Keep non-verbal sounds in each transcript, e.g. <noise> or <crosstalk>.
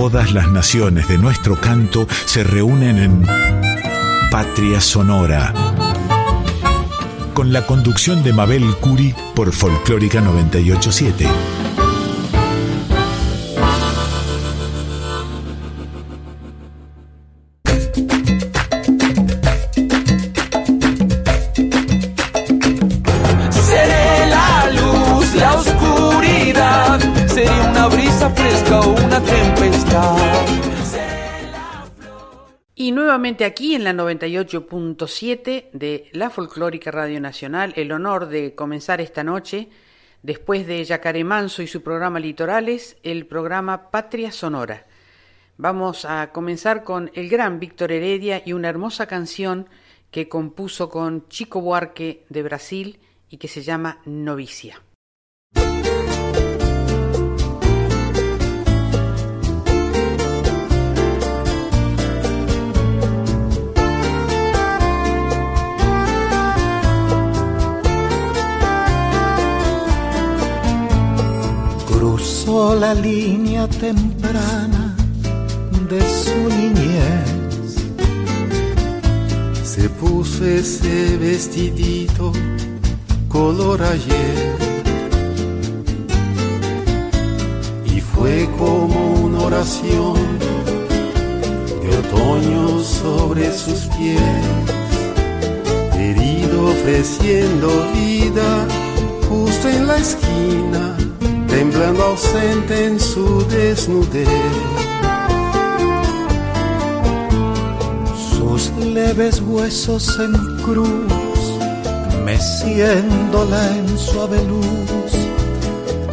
Todas las naciones de nuestro canto se reúnen en Patria Sonora. Con la conducción de Mabel Curi por Folclórica 987. Nuevamente aquí en la 98.7 de la Folclórica Radio Nacional, el honor de comenzar esta noche, después de Yacaré Manso y su programa Litorales, el programa Patria Sonora. Vamos a comenzar con el gran Víctor Heredia y una hermosa canción que compuso con Chico Buarque de Brasil y que se llama Novicia. La línea temprana de su niñez. Se puso ese vestidito color ayer. Y fue como una oración de otoño sobre sus pies. Herido ofreciendo vida justo en la esquina temblando ausente en su desnudez. Sus leves huesos en cruz, meciéndola en suave luz,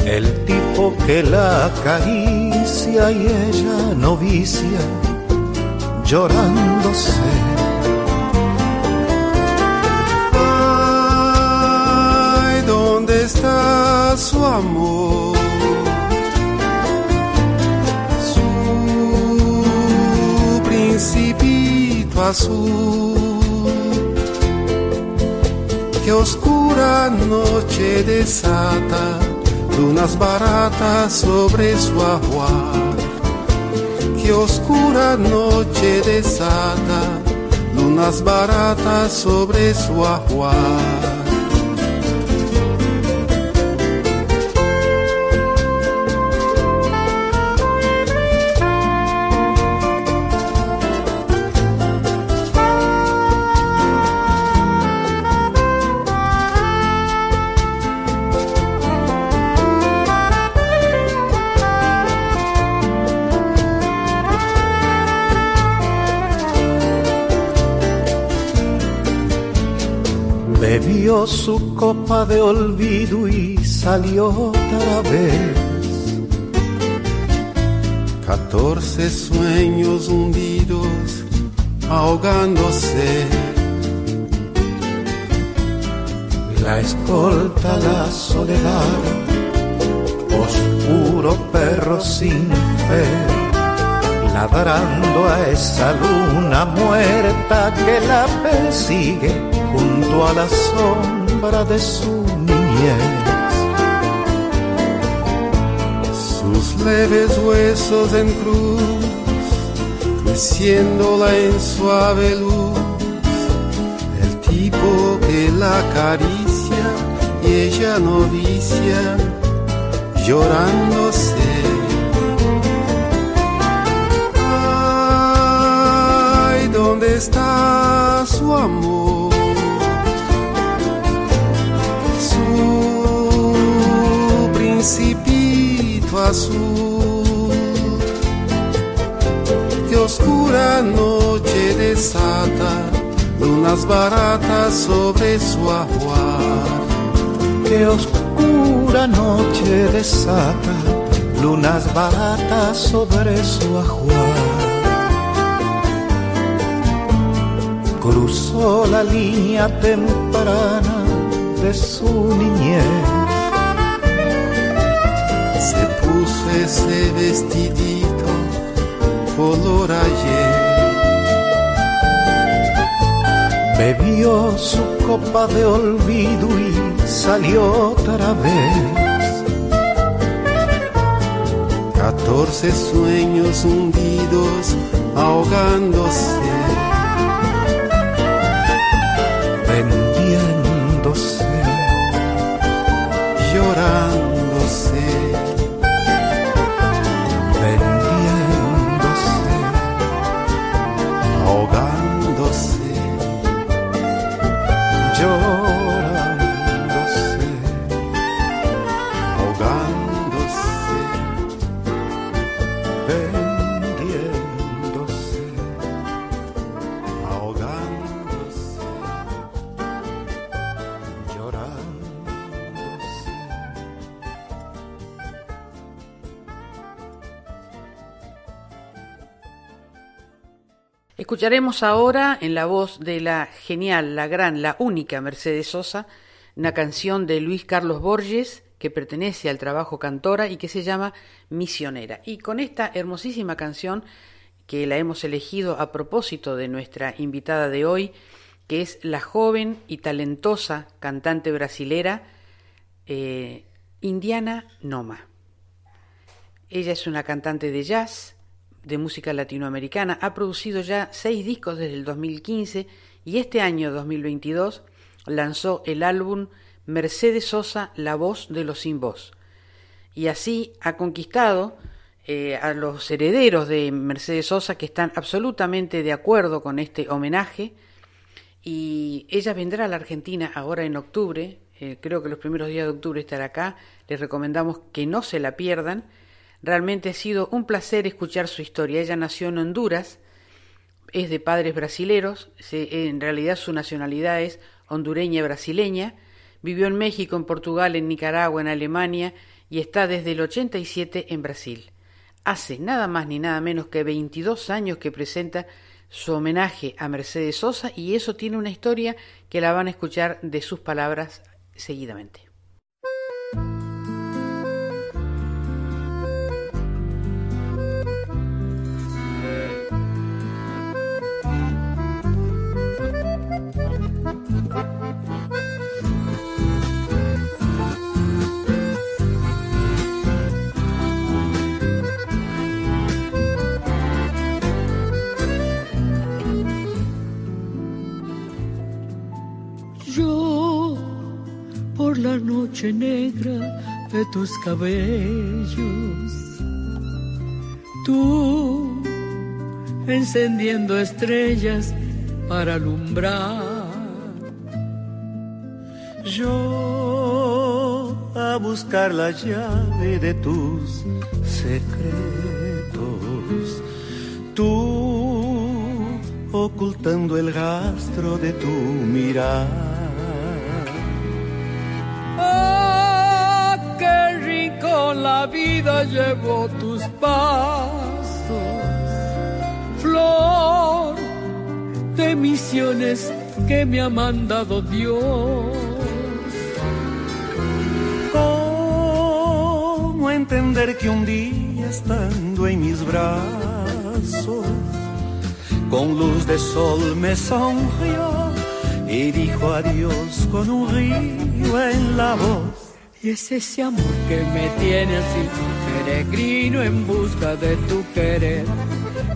el tipo que la acaricia y ella novicia, llorándose. Su amor? principito azul. Que oscura noche desata lunas baratas sobre su ajuar. Que oscura noche desata lunas baratas sobre su su copa de olvido y salió otra vez. Catorce sueños hundidos, ahogándose. La escolta, la soledad, oscuro perro sin fe, ladrando a esa luna muerta que la persigue a la sombra de su niñez. Sus leves huesos en cruz, creciéndola en suave luz, el tipo que la acaricia y ella novicia, llorándose. ¿dónde está su amor? Azul. Que oscura noche desata lunas baratas sobre su ajuar. Que oscura noche desata lunas baratas sobre su ajuar. Cruzó la línea temprana de su niñez ese vestidito color ayer. Bebió su copa de olvido y salió otra vez. catorce sueños hundidos, ahogándose, vendiéndose, llorándose, Escucharemos ahora en la voz de la genial, la gran, la única Mercedes Sosa, una canción de Luis Carlos Borges que pertenece al trabajo Cantora y que se llama Misionera. Y con esta hermosísima canción que la hemos elegido a propósito de nuestra invitada de hoy, que es la joven y talentosa cantante brasilera eh, Indiana Noma. Ella es una cantante de jazz, de música latinoamericana. Ha producido ya seis discos desde el 2015 y este año 2022 lanzó el álbum Mercedes Sosa, La voz de los sin voz. Y así ha conquistado eh, a los herederos de Mercedes Sosa que están absolutamente de acuerdo con este homenaje. Y ella vendrá a la Argentina ahora en octubre, eh, creo que los primeros días de octubre estará acá. Les recomendamos que no se la pierdan Realmente ha sido un placer escuchar su historia. Ella nació en Honduras, es de padres brasileros, en realidad su nacionalidad es hondureña brasileña, vivió en México, en Portugal, en Nicaragua, en Alemania y está desde el 87 en Brasil. Hace nada más ni nada menos que 22 años que presenta su homenaje a Mercedes Sosa y eso tiene una historia que la van a escuchar de sus palabras seguidamente. Noche negra de tus cabellos. Tú encendiendo estrellas para alumbrar. Yo a buscar la llave de tus secretos. Tú ocultando el rastro de tu mirar la vida llevo tus pasos, flor de misiones que me ha mandado Dios. ¿Cómo entender que un día estando en mis brazos, con luz de sol me sonrió y dijo adiós con un río en la voz? Y es ese amor que me tiene así, peregrino en busca de tu querer.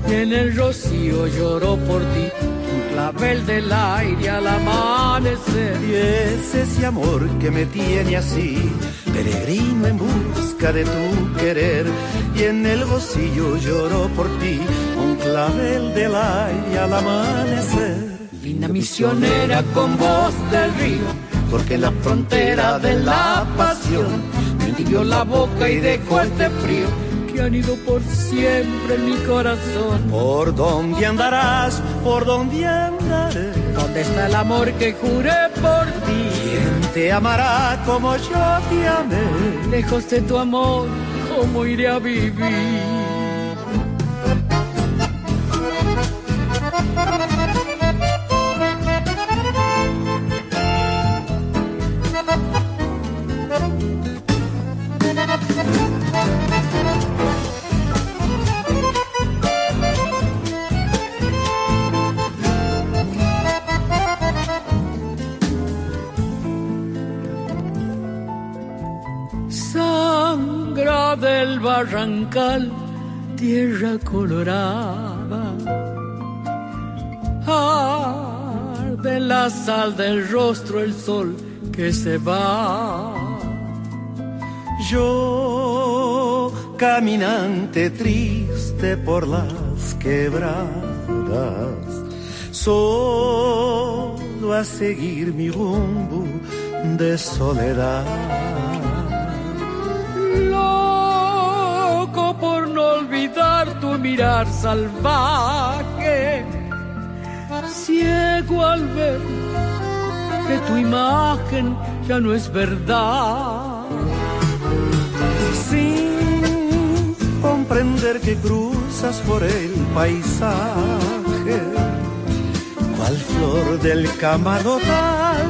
Y en el rocío lloro por ti, un clavel del aire al amanecer. Y es ese amor que me tiene así, peregrino en busca de tu querer. Y en el rocío lloro por ti, un clavel del aire al amanecer. Linda misionera con voz del río porque la frontera de la pasión me la boca y dejó este frío que han ido por siempre en mi corazón. ¿Por dónde andarás? ¿Por dónde andaré? ¿Dónde está el amor que juré por ti? ¿Quién te amará como yo te amé? Lejos de tu amor, ¿cómo iré a vivir? Barrancal, tierra colorada. de la sal del rostro el sol que se va. Yo, caminante triste por las quebradas, solo a seguir mi rumbo de soledad. Olvidar tu mirar salvaje, ciego al ver que tu imagen ya no es verdad. Sin comprender que cruzas por el paisaje, cual flor del camarotal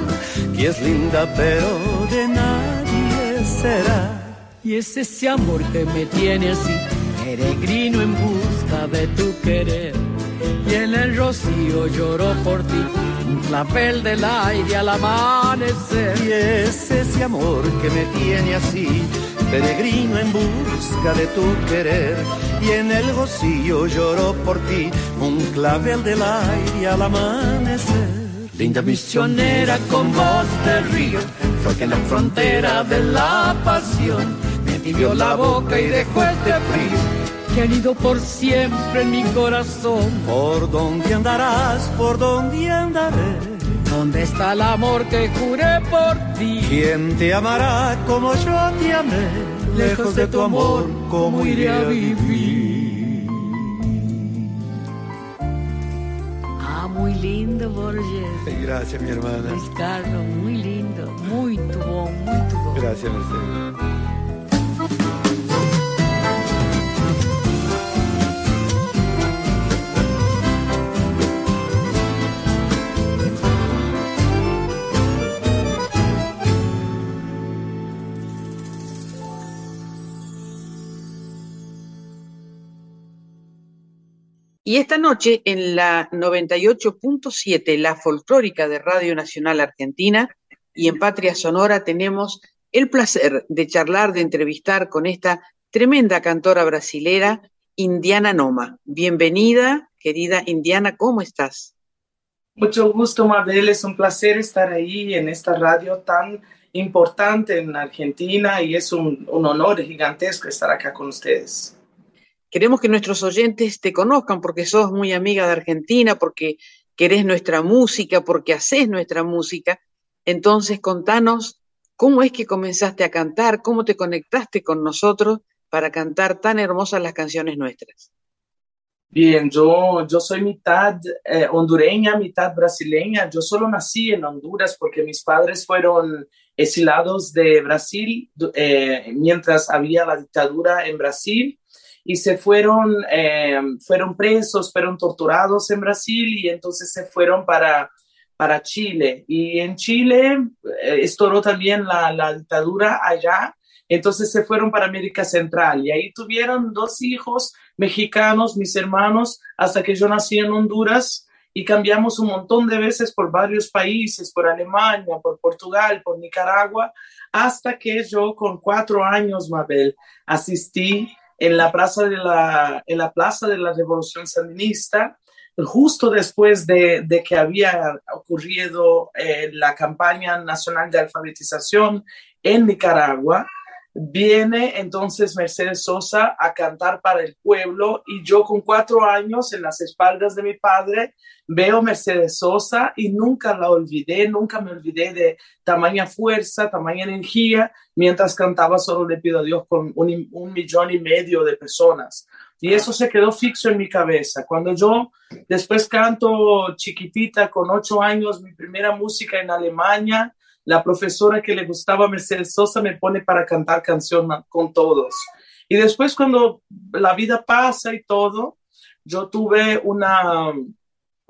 y es linda pero de nadie será. Y es ese amor que me tiene así, peregrino en busca de tu querer. Y en el rocío lloro por ti, un clavel del aire al amanecer. Y es ese amor que me tiene así, peregrino en busca de tu querer. Y en el rocío lloro por ti, un clavel del aire al amanecer. Linda misionera con voz de río, fue que en la frontera de la pasión me tibió la boca y dejó este frío que han ido por siempre en mi corazón. ¿Por dónde andarás? ¿Por dónde andaré? ¿Dónde está el amor que juré por ti? ¿Quién te amará como yo te amé? Lejos de tu amor, ¿cómo iré a vivir? muy lindo, Borges. Gracias, mi hermana. Luis Carlos, muy lindo, muy tubo, muy tubo. Gracias, Mercedes. Y esta noche en la 98.7, la folclórica de Radio Nacional Argentina y en Patria Sonora tenemos el placer de charlar, de entrevistar con esta tremenda cantora brasilera, Indiana Noma. Bienvenida, querida Indiana, ¿cómo estás? Mucho gusto, Mabel, es un placer estar ahí en esta radio tan importante en Argentina y es un, un honor gigantesco estar acá con ustedes. Queremos que nuestros oyentes te conozcan porque sos muy amiga de Argentina, porque querés nuestra música, porque haces nuestra música. Entonces, contanos cómo es que comenzaste a cantar, cómo te conectaste con nosotros para cantar tan hermosas las canciones nuestras. Bien, yo, yo soy mitad eh, hondureña, mitad brasileña. Yo solo nací en Honduras porque mis padres fueron exilados de Brasil eh, mientras había la dictadura en Brasil y se fueron, eh, fueron presos, fueron torturados en Brasil y entonces se fueron para, para Chile. Y en Chile eh, estouró también la, la dictadura allá, entonces se fueron para América Central y ahí tuvieron dos hijos mexicanos, mis hermanos, hasta que yo nací en Honduras y cambiamos un montón de veces por varios países, por Alemania, por Portugal, por Nicaragua, hasta que yo con cuatro años, Mabel, asistí en la plaza de la, en la, plaza de la Revolución Sandinista, justo después de, de que había ocurrido eh, la campaña nacional de alfabetización en Nicaragua, viene entonces Mercedes Sosa a cantar para el pueblo y yo con cuatro años en las espaldas de mi padre veo Mercedes Sosa y nunca la olvidé, nunca me olvidé de tamaña fuerza, tamaña energía, mientras cantaba solo le pido a Dios con un, millón y medio de personas. Y eso se quedó fixo en mi cabeza. Cuando yo después canto chiquitita con ocho años mi primera música en Alemania, la profesora que le gustaba Mercedes Sosa me pone para cantar canción con todos. Y después cuando la vida pasa y todo, yo tuve una,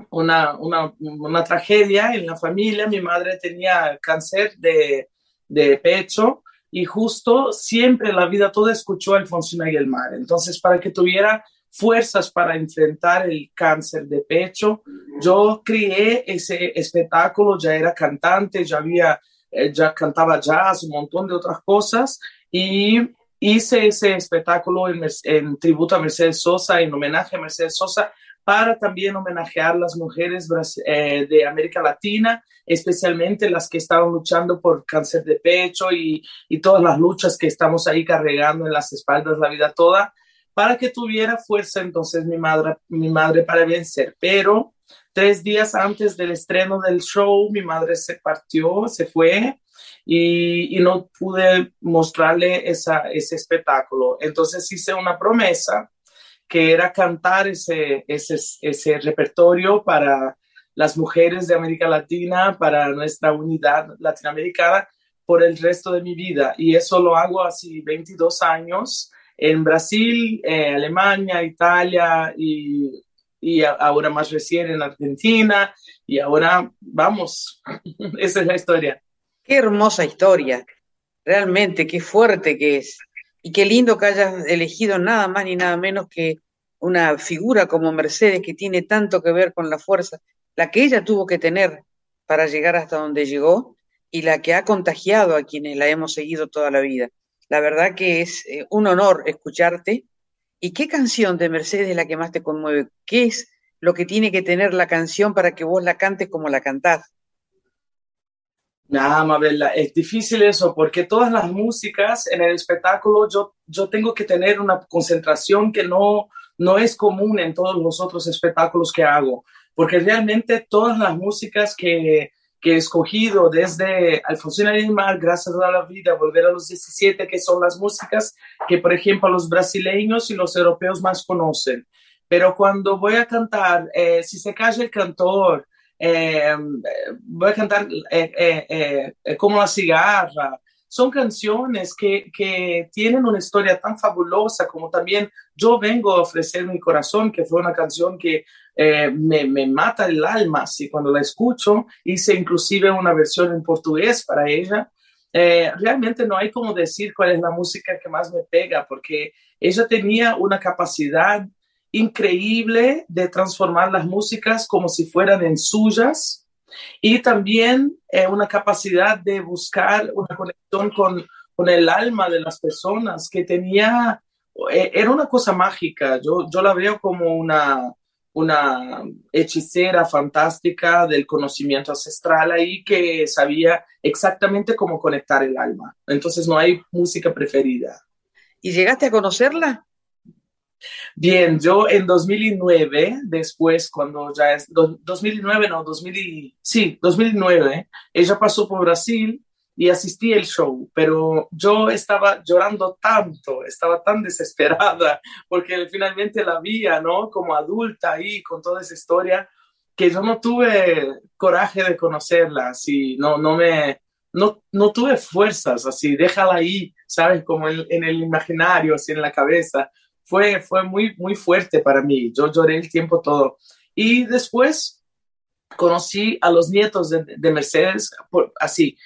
una, una, tragedia en la familia. Mi madre tenía cáncer de, de pecho y justo siempre la vida toda escuchó a Alfonsina mar. Entonces, para que tuviera fuerzas para enfrentar el cáncer de pecho. Yo crié ese espectáculo, ya era cantante, ya había, eh, ya cantaba jazz, un montón de otras cosas y hice ese espectáculo en, tributo a Mercedes Sosa, en homenaje a Mercedes Sosa, para también homenajear las mujeres eh, de América Latina, especialmente las que estaban luchando por cáncer de pecho y, y todas las luchas que estamos ahí cargando en las espaldas la vida toda, para que tuviera fuerza entonces mi madre, mi madre para vencer. Pero tres días antes del estreno del show, mi madre se partió, se fue y, no pude mostrarle ese espectáculo. Entonces hice una promesa que era cantar ese, ese, ese repertorio para las mujeres de América Latina, para nuestra unidad latinoamericana por el resto de mi vida. Y eso lo hago hace 22 años en Brasil, eh, Alemania, Italia y, y ahora más recién en Argentina. Y ahora vamos, <laughs> esa es la historia. Qué hermosa historia, realmente, qué fuerte que es. Y qué lindo que hayas elegido nada más ni nada menos que una figura como Mercedes que tiene tanto que ver con la fuerza, la que ella tuvo que tener para llegar hasta donde llegó y la que ha contagiado a quienes la hemos seguido toda la vida. La verdad que es eh, un honor escucharte. ¿Y qué canción de Mercedes es la que más te conmueve? ¿Qué es lo que tiene que tener la canción para que vos la cantes como la cantás? Nada, Mabel, es difícil eso porque todas las músicas en el espectáculo yo, yo tengo que tener una concentración que no, no es común en todos los otros espectáculos que hago, porque realmente todas las músicas que, que he escogido desde Alfonsina Mar, Gracias a la Vida, Volver a los 17, que son las músicas que, por ejemplo, los brasileños y los europeos más conocen. Pero cuando voy a cantar, eh, si se calla el cantor, eh, voy a cantar eh, eh, como la cigarra. Son canciones que, que, tienen una historia tan fabulosa como también Yo vengo a ofrecer mi corazón, que fue una canción que me, me, mata el alma así cuando la escucho. Hice inclusive una versión en portugués para ella. realmente no hay como decir cuál es la música que más me pega, porque ella tenía una capacidad increíble de transformar las músicas como si fueran en suyas y también eh, una capacidad de buscar una conexión con, con, el alma de las personas que tenía, eh, era una cosa mágica, yo, yo la veo como una, una hechicera fantástica del conocimiento ancestral ahí que sabía exactamente cómo conectar el alma. Entonces no hay música preferida. ¿Y llegaste a conocerla? Bien, yo en 2009, después cuando ya es, 2009 no, 2000, sí, 2009, ella pasó por Brasil y asistí al show, pero yo estaba llorando tanto, estaba tan desesperada porque finalmente la vi, ¿no? Como adulta ahí con toda esa historia que yo no tuve coraje de conocerla, así, no, no me, no, no tuve fuerzas, así, déjala ahí, ¿sabes? Como en, en el imaginario, así en la cabeza fue, fue muy, muy fuerte para mí. Yo lloré el tiempo todo. Y después conocí a los nietos de, Mercedes, así,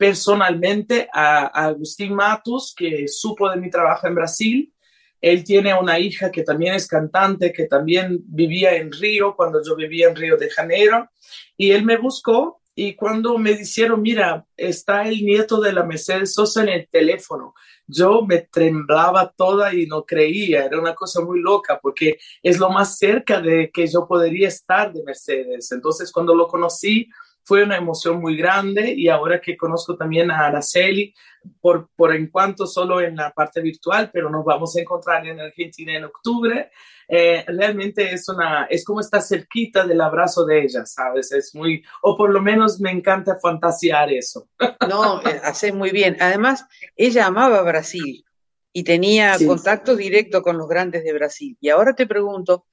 personalmente, a, Agustín Matos, que supo de mi trabajo en Brasil. Él tiene una hija que también es cantante, que también vivía en Río cuando yo vivía en Río de Janeiro. Y él me buscó y cuando me dijeron, mira, está el nieto de la Mercedes Sosa en el teléfono, yo me temblaba toda y no creía, era una cosa muy loca porque es lo más cerca de que yo podría estar de Mercedes. Entonces, cuando lo conocí, fue una emoción muy grande y ahora que conozco también a Araceli, por, por en cuanto solo en la parte virtual, pero nos vamos a encontrar en Argentina en octubre, eh, realmente es una, es como estar cerquita del abrazo de ella, ¿sabes? Es muy, o por lo menos me encanta fantasear eso. <laughs> No, eh, hace muy bien. Además, ella amaba Brasil y tenía contacto directo con los grandes de Brasil. Y ahora te pregunto,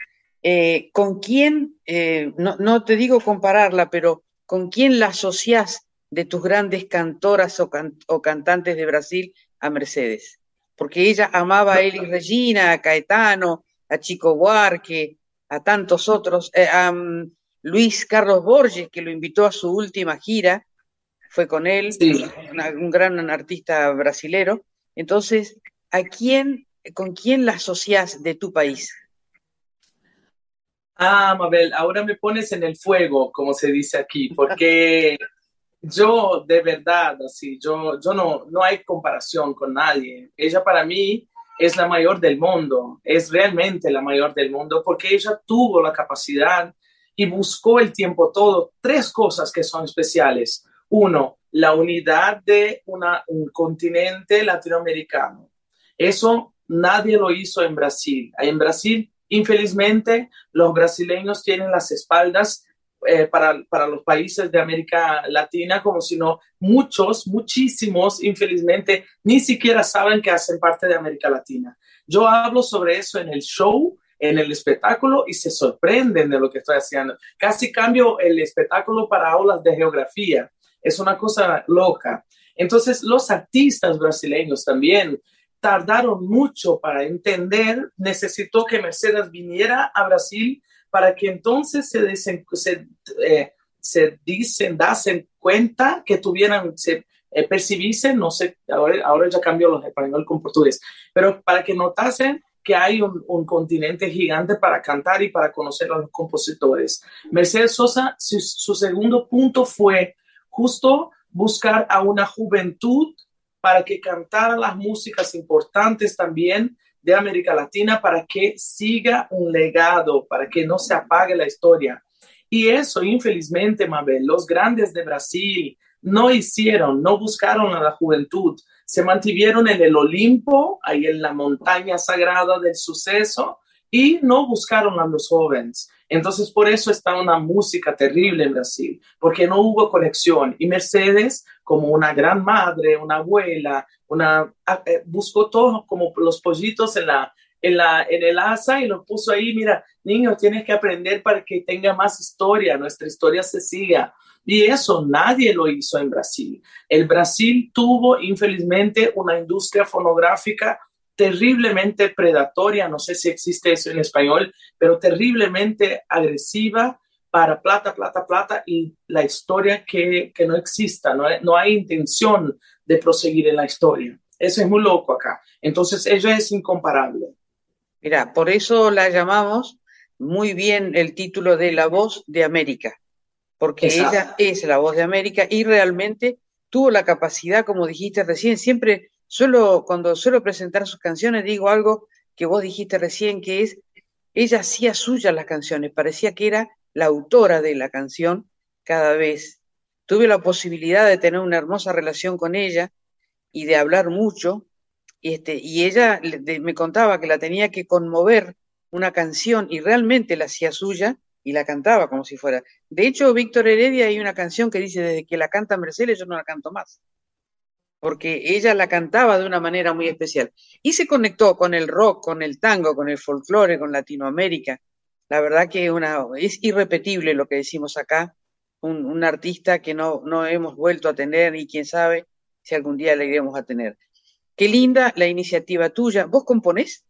eh, ¿con quién, no, no te digo compararla, pero ¿con quién la asociás de tus grandes cantoras o, cantantes de Brasil a Mercedes? Porque ella amaba a Elis Regina, a Caetano, a Chico Buarque, a tantos otros, eh, a mm, Luis Carlos Borges, que lo invitó a su última gira, fue con él, un gran artista brasilero. Entonces, ¿a quién, con quién la asocias de tu país? Ah, Mabel, ahora me pones en el fuego, como se dice aquí, porque yo de verdad, así, yo, yo no, no hay comparación con nadie. Ella para mí es la mayor del mundo, es realmente la mayor del mundo porque ella tuvo la capacidad y buscó el tiempo todo tres cosas que son especiales. Uno, la unidad de un continente latinoamericano. Eso nadie lo hizo en Brasil. En Brasil, infelizmente, los brasileños tienen las espaldas eh, para, para, los países de América Latina, como si no muchos, muchísimos, infelizmente, ni siquiera saben que hacen parte de América Latina. Yo hablo sobre eso en el show, en el espectáculo y se sorprenden de lo que estoy haciendo. Casi cambio el espectáculo para aulas de geografía. Es una cosa loca. Entonces, los artistas brasileños también tardaron mucho para entender, necesitó que Mercedes viniera a Brasil para que entonces se, dicen, se, eh, se dicen, dasen cuenta que tuvieran, se eh, percibiesen, no sé, ahora, ahora ya cambió los español con portugués, pero para que notasen que hay un, continente gigante para cantar y para conocer a los compositores. Mercedes Sosa, su segundo punto fue justo buscar a una juventud para que cantara las músicas importantes también de América Latina para que siga un legado, para que no se apague la historia. Y eso, infelizmente, Mabel, los grandes de Brasil no hicieron, no buscaron a la juventud, se mantuvieron en el Olimpo, ahí en la montaña sagrada del suceso, y no buscaron a los jóvenes. Entonces, por eso está una música terrible en Brasil, porque no hubo conexión. Y Mercedes, como una gran madre, una abuela, una, eh, buscó todos como los pollitos en, la, en, la, en el asa y lo puso ahí, mira, niño, tienes que aprender para que tenga más historia, nuestra historia se siga. Y eso nadie lo hizo en Brasil. El Brasil tuvo, infelizmente, una industria fonográfica terriblemente predatoria, no sé si existe eso en español, pero terriblemente agresiva para plata, plata, plata y la historia que, que no exista, no hay, no hay intención de proseguir en la historia. Eso es muy loco acá. Entonces ella es incomparable. Mira, por eso la llamamos muy bien el título de La voz de América, porque Exacto. ella es la voz de América y realmente tuvo la capacidad, como dijiste recién, siempre Solo cuando suelo presentar sus canciones digo algo que vos dijiste recién, que es, ella hacía suyas las canciones, parecía que era la autora de la canción cada vez. Tuve la posibilidad de tener una hermosa relación con ella y de hablar mucho, y, este, y ella me contaba que la tenía que conmover una canción y realmente la hacía suya y la cantaba como si fuera. De hecho, Víctor Heredia hay una canción que dice, desde que la canta Mercedes yo no la canto más porque ella la cantaba de una manera muy especial. Y se conectó con el rock, con el tango, con el folclore, con Latinoamérica. La verdad que es irrepetible lo que decimos acá, un, artista que no, no hemos vuelto a tener y quién sabe si algún día la iremos a tener. Qué linda la iniciativa tuya. ¿Vos componés?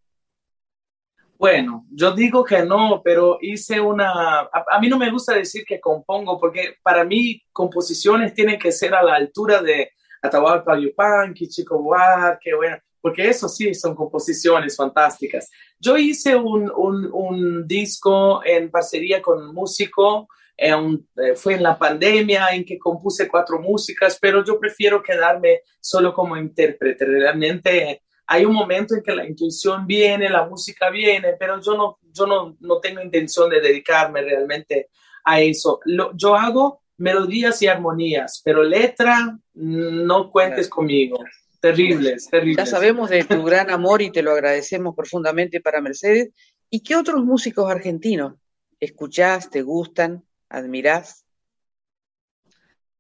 Bueno, yo digo que no, pero hice una... A, mí no me gusta decir que compongo, porque para mí composiciones tienen que ser a la altura de, Atahualpa Yupanqui, Chico Buarque, bueno, porque eso sí son composiciones fantásticas. Yo hice un, un, un disco en parcería con un músico, eh, eh, fue en la pandemia en que compuse cuatro músicas, pero yo prefiero quedarme solo como intérprete. Realmente hay un momento en que la intuición viene, la música viene, pero yo no, yo no, no tengo intención de dedicarme realmente a eso. Lo, yo hago melodías y armonías, pero letra, no cuentes conmigo. Terribles, terribles. Ya sabemos de tu gran amor y te lo agradecemos profundamente para Mercedes. ¿Y qué otros músicos argentinos escuchás, te gustan, admirás?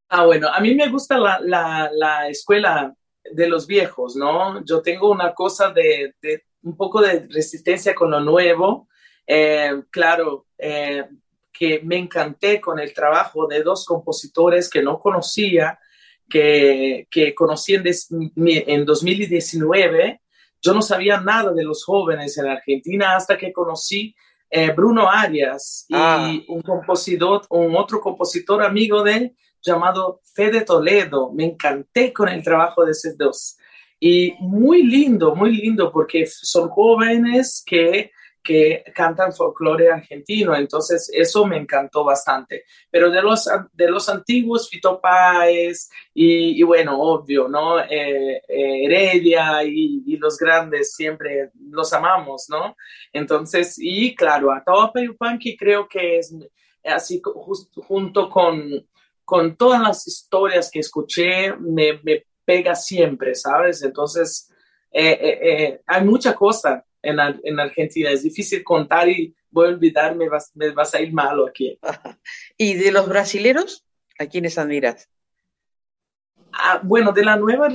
Ah, bueno, a mí me gusta la, la, la escuela de los viejos, ¿no? Yo tengo una cosa de, de un poco de resistencia con lo nuevo. Eh, claro, eh, que me encanté con el trabajo de dos compositores que no conocía, que, que conocí en, des, en 2019. Yo no sabía nada de los jóvenes en Argentina hasta que conocí eh, Bruno Arias y ah. un compositor, un otro compositor amigo de él llamado Fede Toledo. Me encanté con el trabajo de esos dos. Y muy lindo, muy lindo, porque son jóvenes que que cantan folclore argentino, entonces eso me encantó bastante. Pero de los, de los antiguos, Fito Páez y, bueno, obvio, ¿no? Eh, eh, Heredia y, los grandes siempre los amamos, ¿no? Entonces, y claro, Atahualpa Yupanqui creo que es así junto con, con todas las historias que escuché, me, pega siempre, ¿sabes? Entonces, eh, hay mucha cosa en, en, Argentina. Es difícil contar y voy a olvidarme, me vas, a ir malo aquí. <laughs> ¿Y de los brasileros? ¿A quiénes admiras? Ah, bueno, de la nueva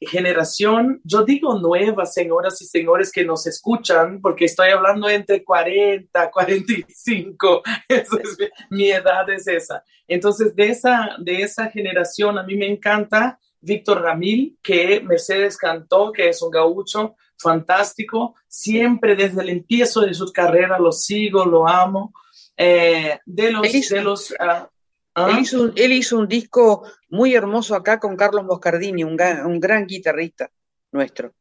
generación, yo digo nuevas señoras y señores que nos escuchan, porque estoy hablando entre 40, 45, <laughs> <laughs> mi edad es esa. Entonces, de esa, de esa generación, a mí me encanta Víctor Ramil, que Mercedes cantó, que es un gaucho fantástico. Siempre desde el empiezo de su carrera lo sigo, lo amo. Eh, de los... de los ah, ¿ah? él, hizo un, disco muy hermoso acá con Carlos Moscardini, un, un gran guitarrista nuestro.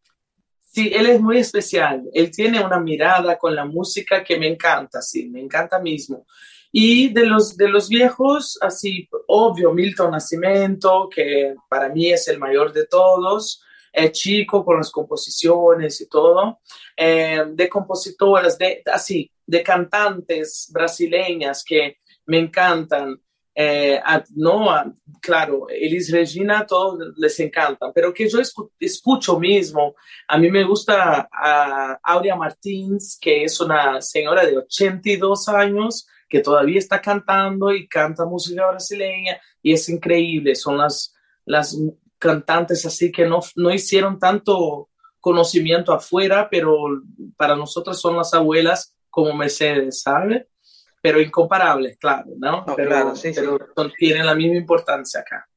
Sí, él es muy especial. Él tiene una mirada con la música que me encanta, sí, me encanta mismo. Y de los, de los viejos, así, obvio, Milton Nascimento, que para mí es el mayor de todos, es chico con las composiciones y todo, eh, de compositoras, de, así, de cantantes brasileñas que me encantan. Eh, no, claro, Elis Regina, todos les encantan, pero que yo escucho mismo. A mí me gusta a Aurea Martins, que es una señora de 82 años, que todavía está cantando y canta música brasileña y es increíble. Son las, las cantantes así que no, no hicieron tanto conocimiento afuera, pero para nosotros son las abuelas como Mercedes, ¿sabe? Pero incomparables, claro, ¿no? pero, claro, sí, pero tienen la misma importancia acá.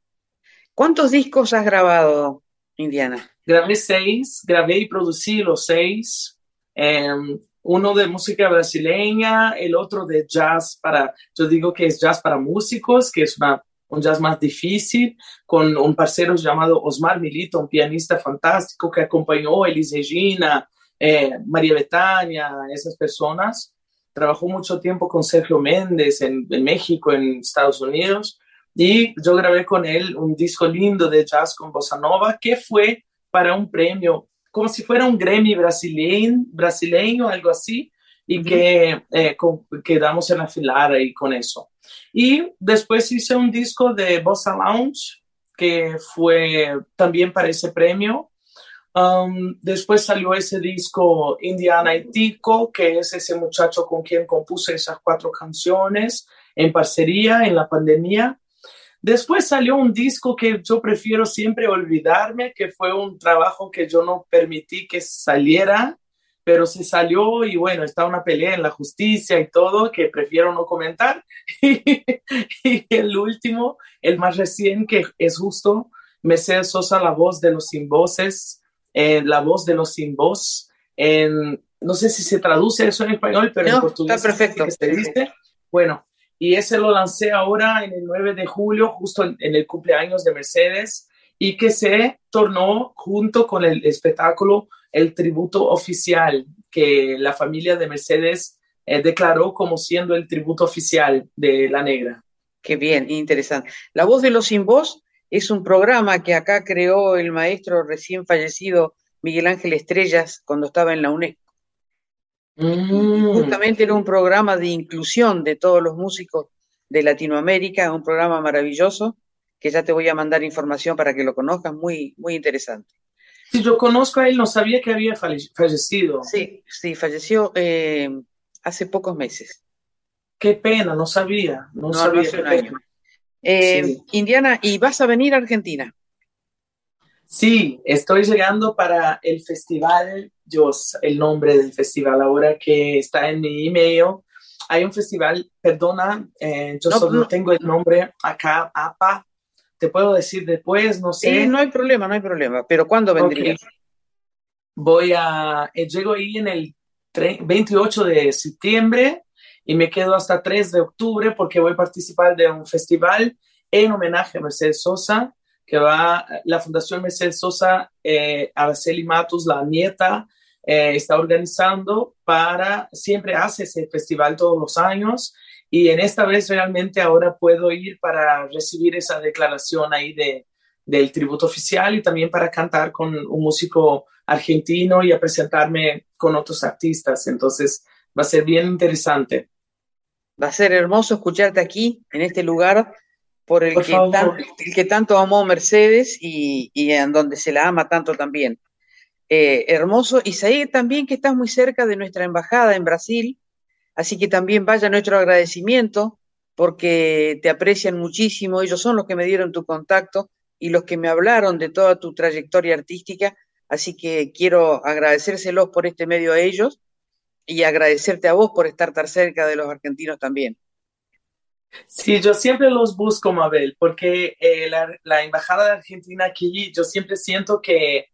¿Cuántos discos has grabado, Indiana? Grabé seis, grabé y producí los seis. Em, uno de música brasileña, el otro de jazz para, yo digo que es jazz para músicos, que es una, un jazz más difícil, con un parcero llamado Osmar Milito, un pianista fantástico que acompañó a Elis Regina, eh, María Betania, esas personas. Trabajó mucho tiempo con Sergio Méndez en, en México, en Estados Unidos, y yo grabé con él un disco lindo de jazz con bossa nova que fue para un premio como si fuera un Grammy brasileño, brasileño algo así, y que eh, quedamos en la filar ahí con eso. Y después hice un disco de Bossa Lounge, que fue también para ese premio. Um, después salió ese disco Indiana y Tico, que es ese muchacho con quien compuse esas cuatro canciones en parcería en la pandemia. Después salió un disco que yo prefiero siempre olvidarme, que fue un trabajo que yo no permití que saliera, pero se salió y bueno, está una pelea en la justicia y todo que prefiero no comentar. <laughs> y el último, el más reciente, que es justo Mercedes Sosa, la voz de los sin voces, eh, la voz de los sin voz. En, no sé si se traduce eso en español, pero en portugués. Está perfecto. Que se dice. Bueno, y ese lo lancé ahora en el 9 de julio, justo en, el cumpleaños de Mercedes, y que se tornó junto con el espectáculo el tributo oficial que la familia de Mercedes eh, declaró como siendo el tributo oficial de La Negra. Qué bien, interesante. La voz de los sin voz es un programa que acá creó el maestro recién fallecido Miguel Ángel Estrellas cuando estaba en la UNESCO. Mm. Justamente era un programa de inclusión de todos los músicos de Latinoamérica, un programa maravilloso que ya te voy a mandar información para que lo conozcas, muy, muy interesante. Si yo conozco a él, no sabía que había fallecido. Sí, sí, falleció eh, hace pocos meses. Qué pena, no sabía, no, sabía. Eh, Indiana, ¿y vas a venir a Argentina? Sí, estoy llegando para el festival, yo el nombre del festival ahora que está en mi email. Hay un festival, perdona, eh, yo solo tengo el nombre acá, APA. Te puedo decir después, no sé. Sí, no hay problema, no hay problema. Pero ¿cuándo vendrías? Voy a, eh, llego ahí en el 28 de septiembre y me quedo hasta 3 de octubre porque voy a participar de un festival en homenaje a Mercedes Sosa que va la Fundación Mercedes Sosa, eh, Araceli Matos, la nieta, eh, está organizando para, siempre hace ese festival todos los años y en esta vez realmente ahora puedo ir para recibir esa declaración ahí de, del tributo oficial y también para cantar con un músico argentino y a presentarme con otros artistas. Entonces va a ser bien interesante. Va a ser hermoso escucharte aquí, en este lugar por el, que, el que, tanto amó Mercedes y, y, en donde se la ama tanto también. Eh, hermoso. Y Said, también que estás muy cerca de nuestra embajada en Brasil, así que también vaya nuestro agradecimiento porque te aprecian muchísimo, ellos son los que me dieron tu contacto y los que me hablaron de toda tu trayectoria artística, así que quiero agradecérselos por este medio a ellos y agradecerte a vos por estar tan cerca de los argentinos también. Sí, yo siempre los busco, Mabel, porque eh, la, Embajada de Argentina aquí, yo siempre siento que,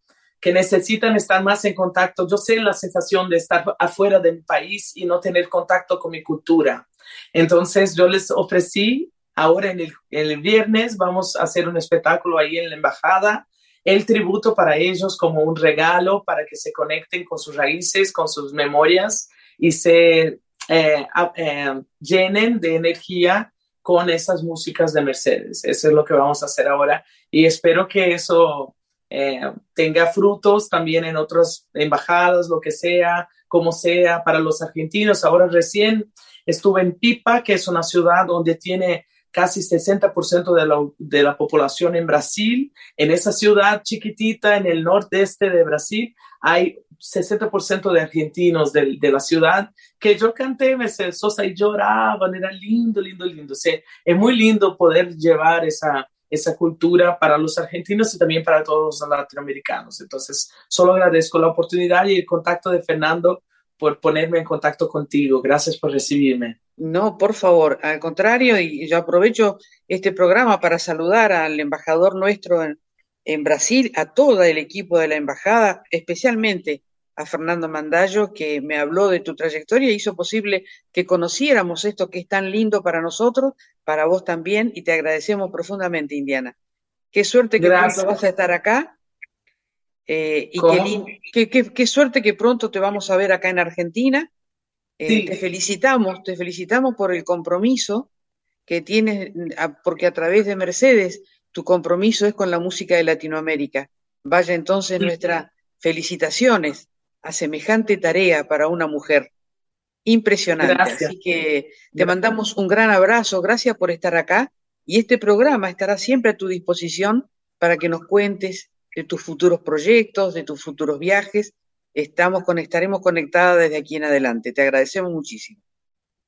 que necesitan estar más en contacto. Yo sé la sensación de estar afuera de mi país y no tener contacto con mi cultura. Entonces, yo les ofrecí, ahora en el, viernes vamos a hacer un espectáculo ahí en la Embajada, el tributo para ellos como un regalo para que se conecten con sus raíces, con sus memorias y se eh, eh, llenen de energía con esas músicas de Mercedes. Eso es lo que vamos a hacer ahora y espero que eso eh, tenga frutos también en otras embajadas, lo que sea, como sea, para los argentinos. Ahora recién estuve en Pipa, que es una ciudad donde tiene casi 60% de la, de la población en Brasil. En esa ciudad chiquitita en el nordeste de Brasil hay 60% de argentinos de, de, la ciudad que yo canté Mercedes Sosa y lloraban, era lindo, lindo, lindo. O es muy lindo poder llevar esa, esa cultura para los argentinos y también para todos los latinoamericanos. Entonces, solo agradezco la oportunidad y el contacto de Fernando por ponerme en contacto contigo. Gracias por recibirme. No, por favor, al contrario, y yo aprovecho este programa para saludar al embajador nuestro en, en Brasil, a todo el equipo de la embajada, especialmente a Fernando Mandallo, que me habló de tu trayectoria hizo posible que conociéramos esto que es tan lindo para nosotros, para vos también, y te agradecemos profundamente, Indiana. Qué suerte que pronto vas a estar acá. Eh, y qué, qué, qué, suerte que pronto te vamos a ver acá en Argentina. Eh, te felicitamos, te felicitamos por el compromiso que tienes, porque a través de Mercedes tu compromiso es con la música de Latinoamérica. Vaya entonces nuestras felicitaciones a semejante tarea para una mujer. Impresionante. Así que te mandamos un gran abrazo, gracias por estar acá y este programa estará siempre a tu disposición para que nos cuentes de tus futuros proyectos, de tus futuros viajes. Estamos estaremos conectadas desde aquí en adelante. Te agradecemos muchísimo.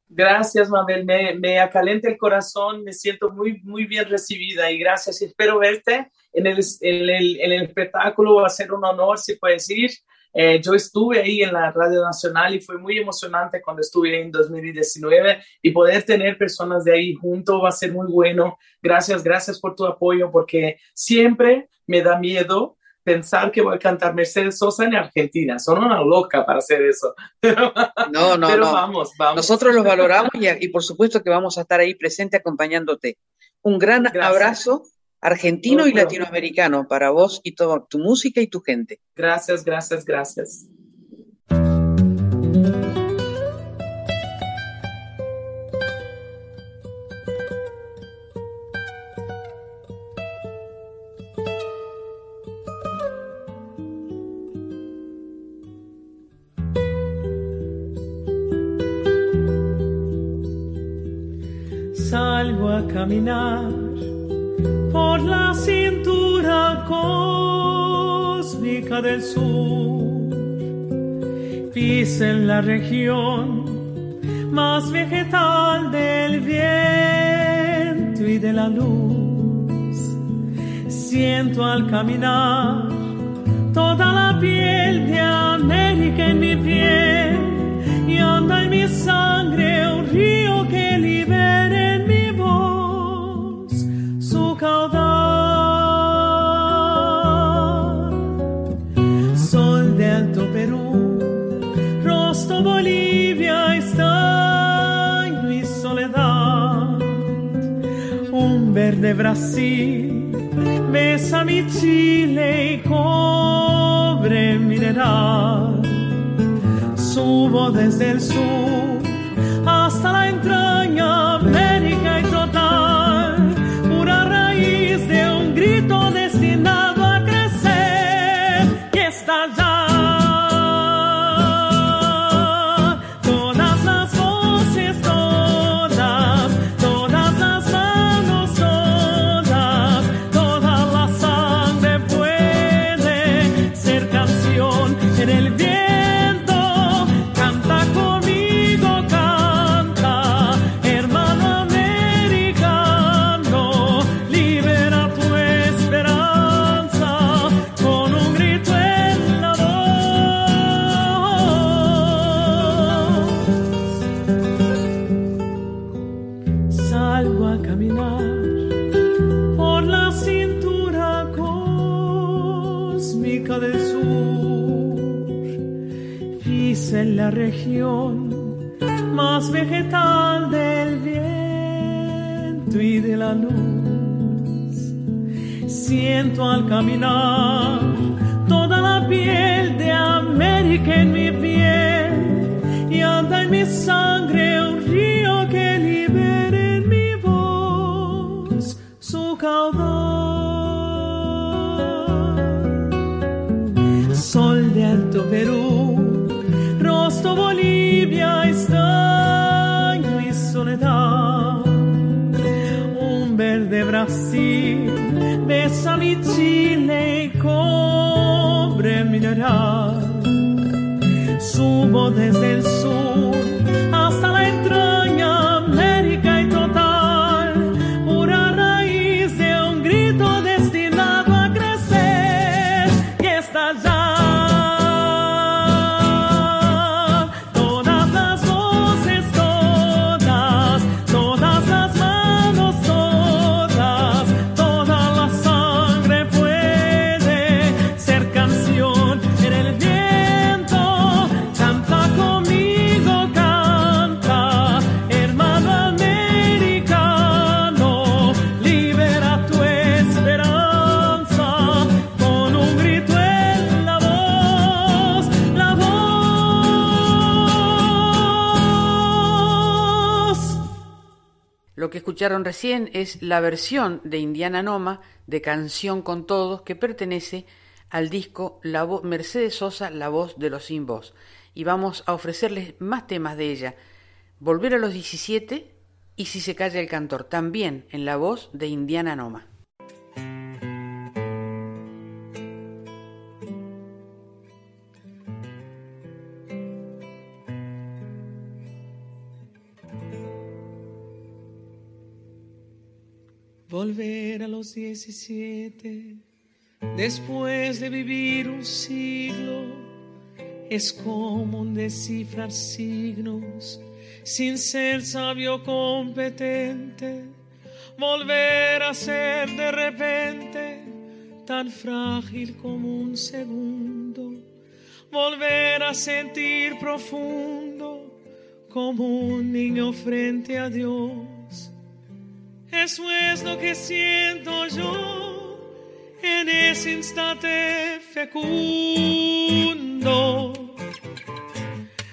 Gracias, Mabel. Me, me acalenta el corazón, me siento muy, muy bien recibida y gracias. Espero verte en el, en el, en el espectáculo. Va a ser un honor, si puedes ir. Eh, yo estuve ahí en la Radio Nacional y fue muy emocionante cuando estuve en 2019 y poder tener personas de ahí junto va a ser muy bueno. Gracias, gracias por tu apoyo porque siempre me da miedo pensar que voy a cantar Mercedes Sosa en Argentina. Son una loca para hacer eso. <laughs> no, no, no. Vamos, vamos. Nosotros los valoramos y, por supuesto que vamos a estar ahí presente acompañándote. Un gran abrazo argentino y latinoamericano para vos y toda tu música y tu gente. Gracias, gracias, gracias. Salgo a caminar cósmica del sur. Pisa en la región más vegetal del viento y de la luz. Siento al caminar toda la piel de América en mi piel y anda en mi sangre un Verde Brasil, besa mi Chile y cobre mineral. Subo desde el sur hasta la entraña caminar desde escucharon recién es la versión de Indiana Noma de Canción con Todos que pertenece al disco la Mercedes Sosa, La Voz de los Sin Voz. Y vamos a ofrecerles más temas de ella. Volver a los 17 y Si se calla el cantor, también en la voz de Indiana Noma. Volver a los 17, después de vivir un siglo, es como un descifrar signos sin ser sabio competente. Volver a ser de repente tan frágil como un segundo. Volver a sentir profundo como un niño frente a Dios eso es lo que siento yo en ese instante fecundo.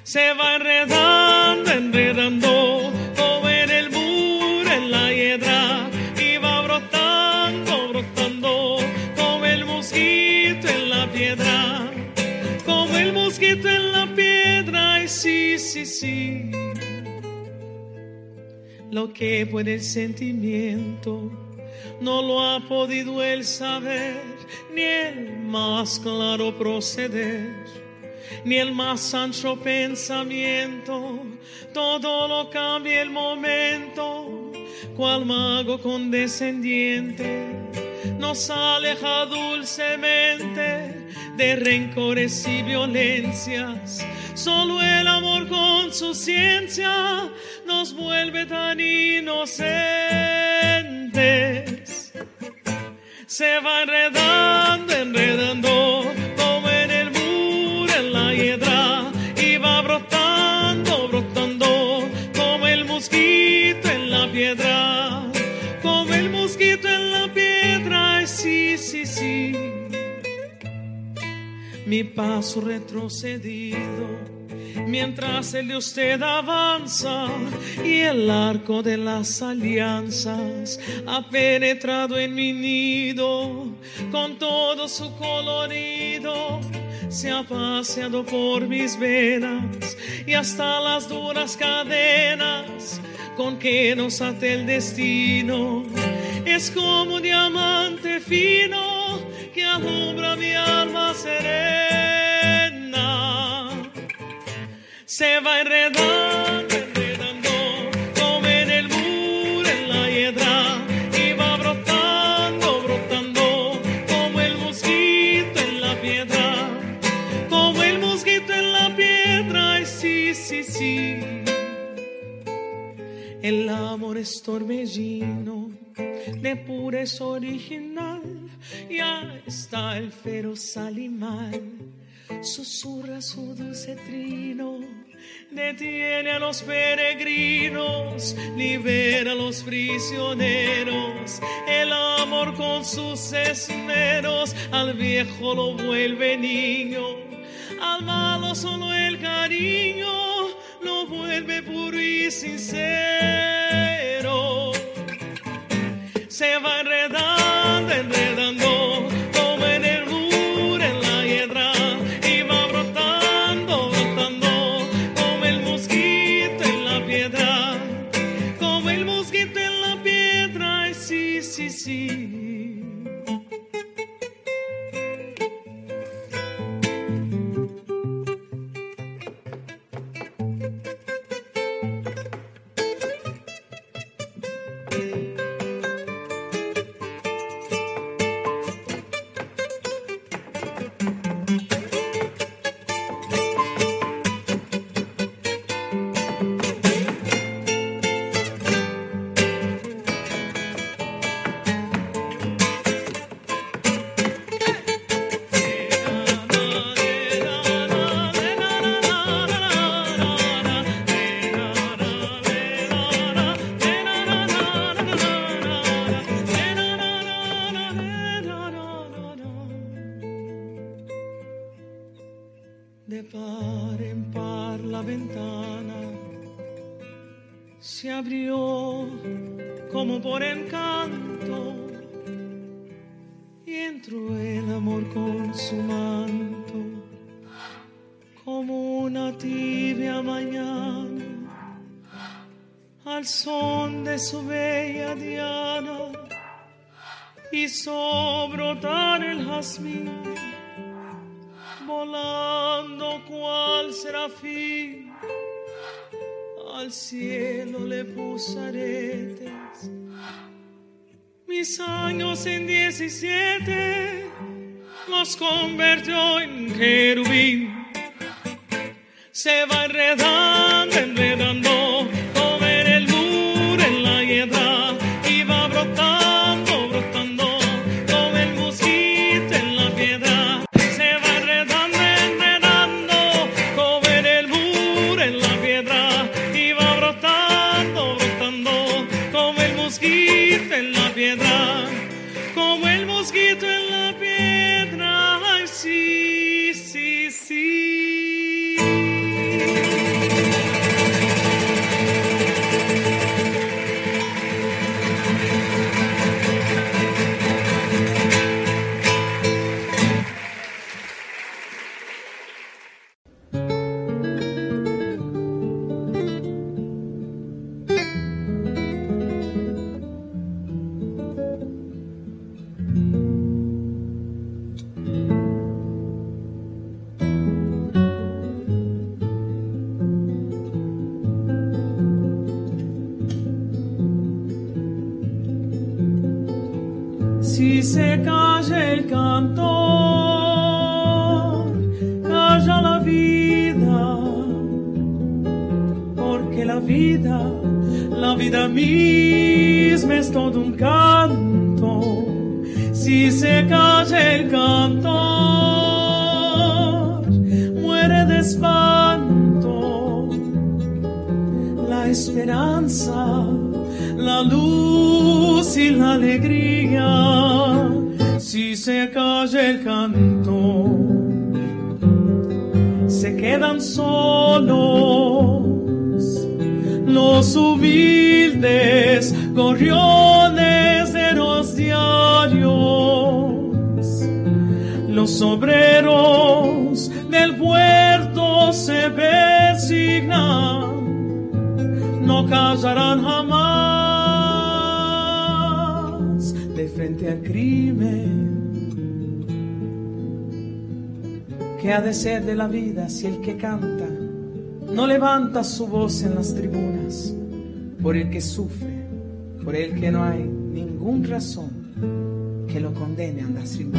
Se va enredando, enredando, como en el muro, en la hiedra, y va brotando, brotando, como el mosquito en la piedra, como el mosquito en la piedra, y sí, sí, sí lo que puede el sentimiento. No lo ha podido el saber, ni el más claro proceder, ni el más ancho pensamiento. Todo lo cambia el momento, cual mago condescendiente nos aleja dulcemente de rencores y violencias Solo el amor con su ciencia nos vuelve tan inocentes. Se va enredando, enredando, mi paso retrocedido mientras el de usted avanza y el arco de las alianzas ha penetrado en mi nido con todo su colorido. Se ha paseado por mis venas y hasta las duras cadenas con que nos ata el destino. Es como un diamante fino que alumbra mi alma serena. Se va enredando, enredando, como en el muro, en la hiedra, y va brotando, brotando, como el mosquito en la piedra, como el mosquito en la piedra, sí, sí, sí. El amor es torbellino, de pureza original, está el feroz animal, susurra su dulce trino, detiene a los peregrinos, libera a los prisioneros, el amor con sus esmeros, al viejo lo vuelve niño, al malo solo el cariño lo vuelve puro y sincero. Se va enredando, al son de su bella diana hizo brotar el jazmín volando cual serafín. Al cielo le puso aretes mis años en diecisiete los convirtió en querubín. Se va enredando, enredando ¿Qué ha de la vida si el que canta no levanta su voz en las tribunas. Por el que sufre, por el que no hay ninguna razón que lo condene a andar sin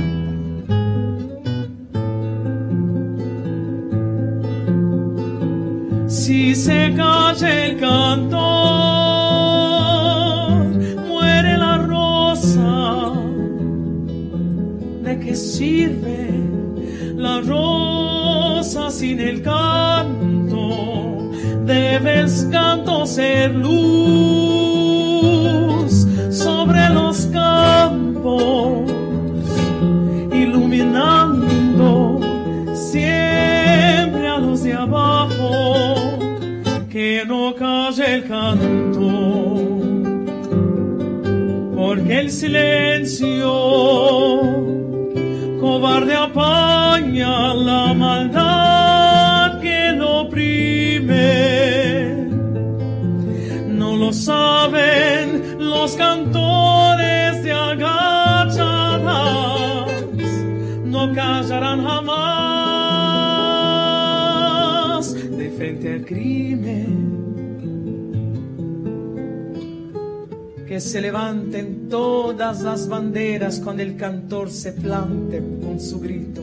se levanten todas las banderas cuando el cantor se plante con su grito.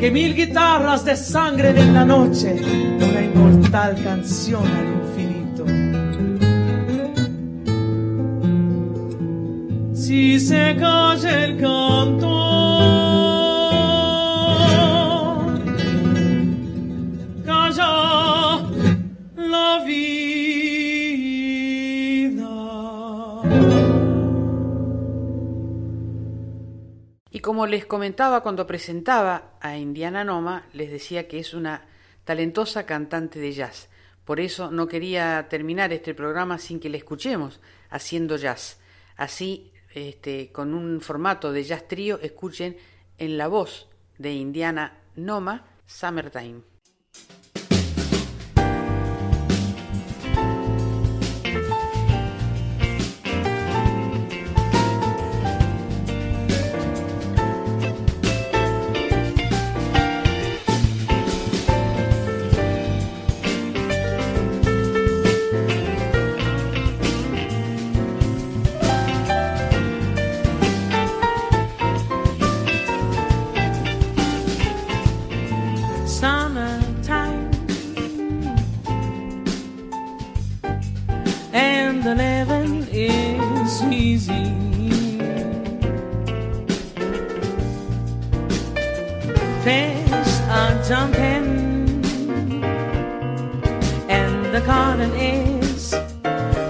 Que mil guitarras de sangre en la noche, una inmortal canción al si les comentaba cuando presentaba a Indiana Noma, les decía que es una talentosa cantante de jazz. Por eso no quería terminar este programa sin que le escuchemos haciendo jazz. Así este, con un formato de jazz trío, escuchen en la voz de Indiana Noma, Summertime.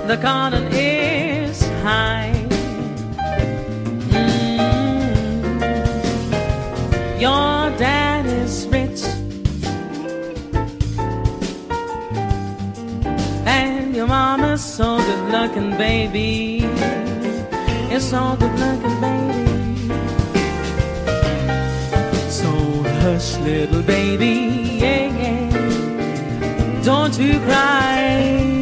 the cotton is high. Mm. Your dad is rich, and your mama's so good looking, baby. It's so good looking, baby. So hush, little baby, yeah, yeah. Don't you cry.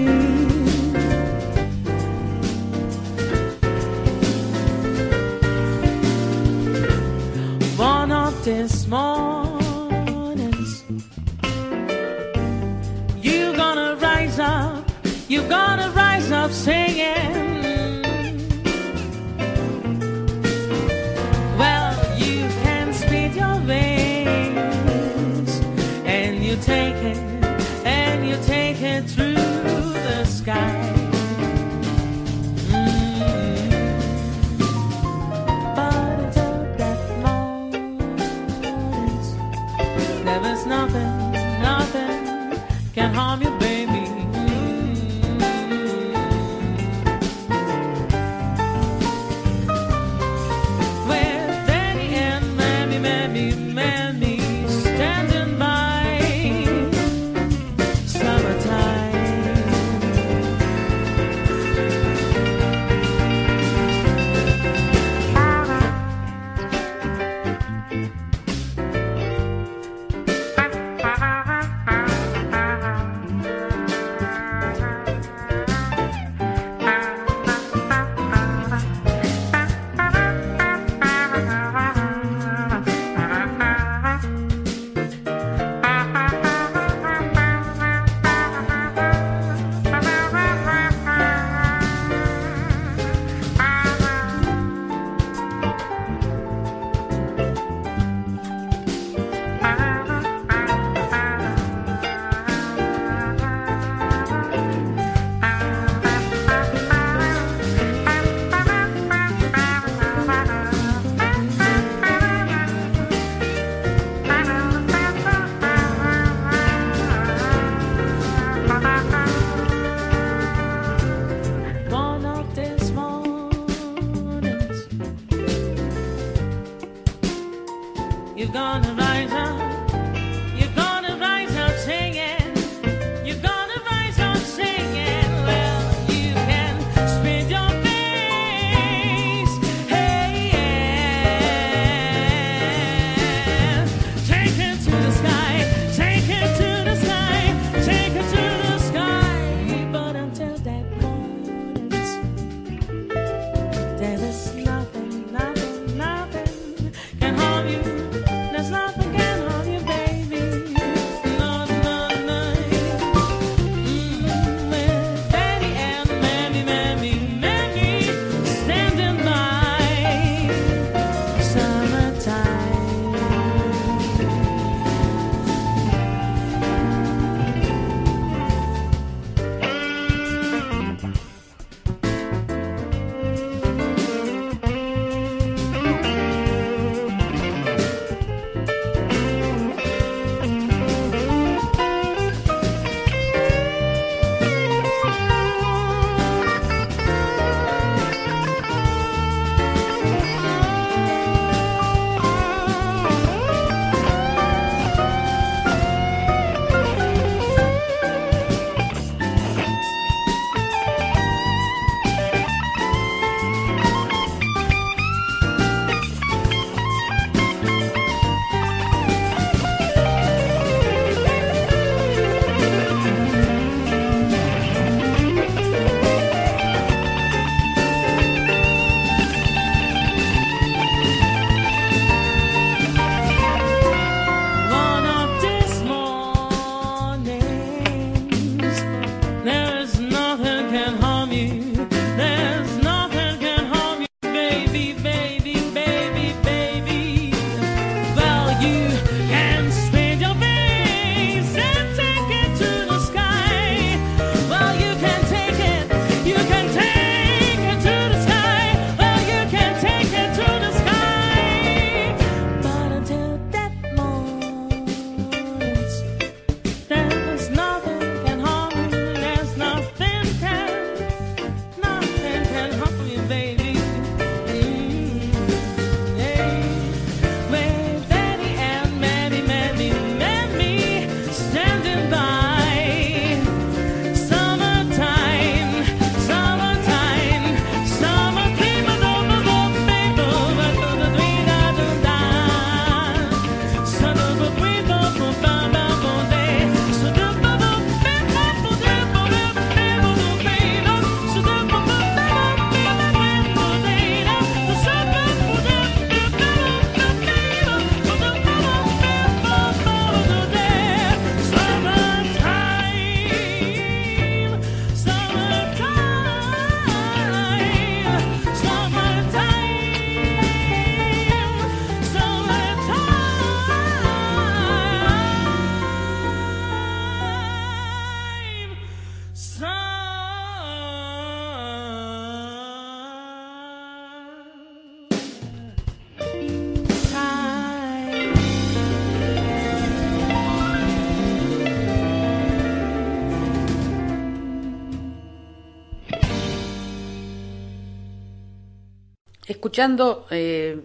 Escuchando eh,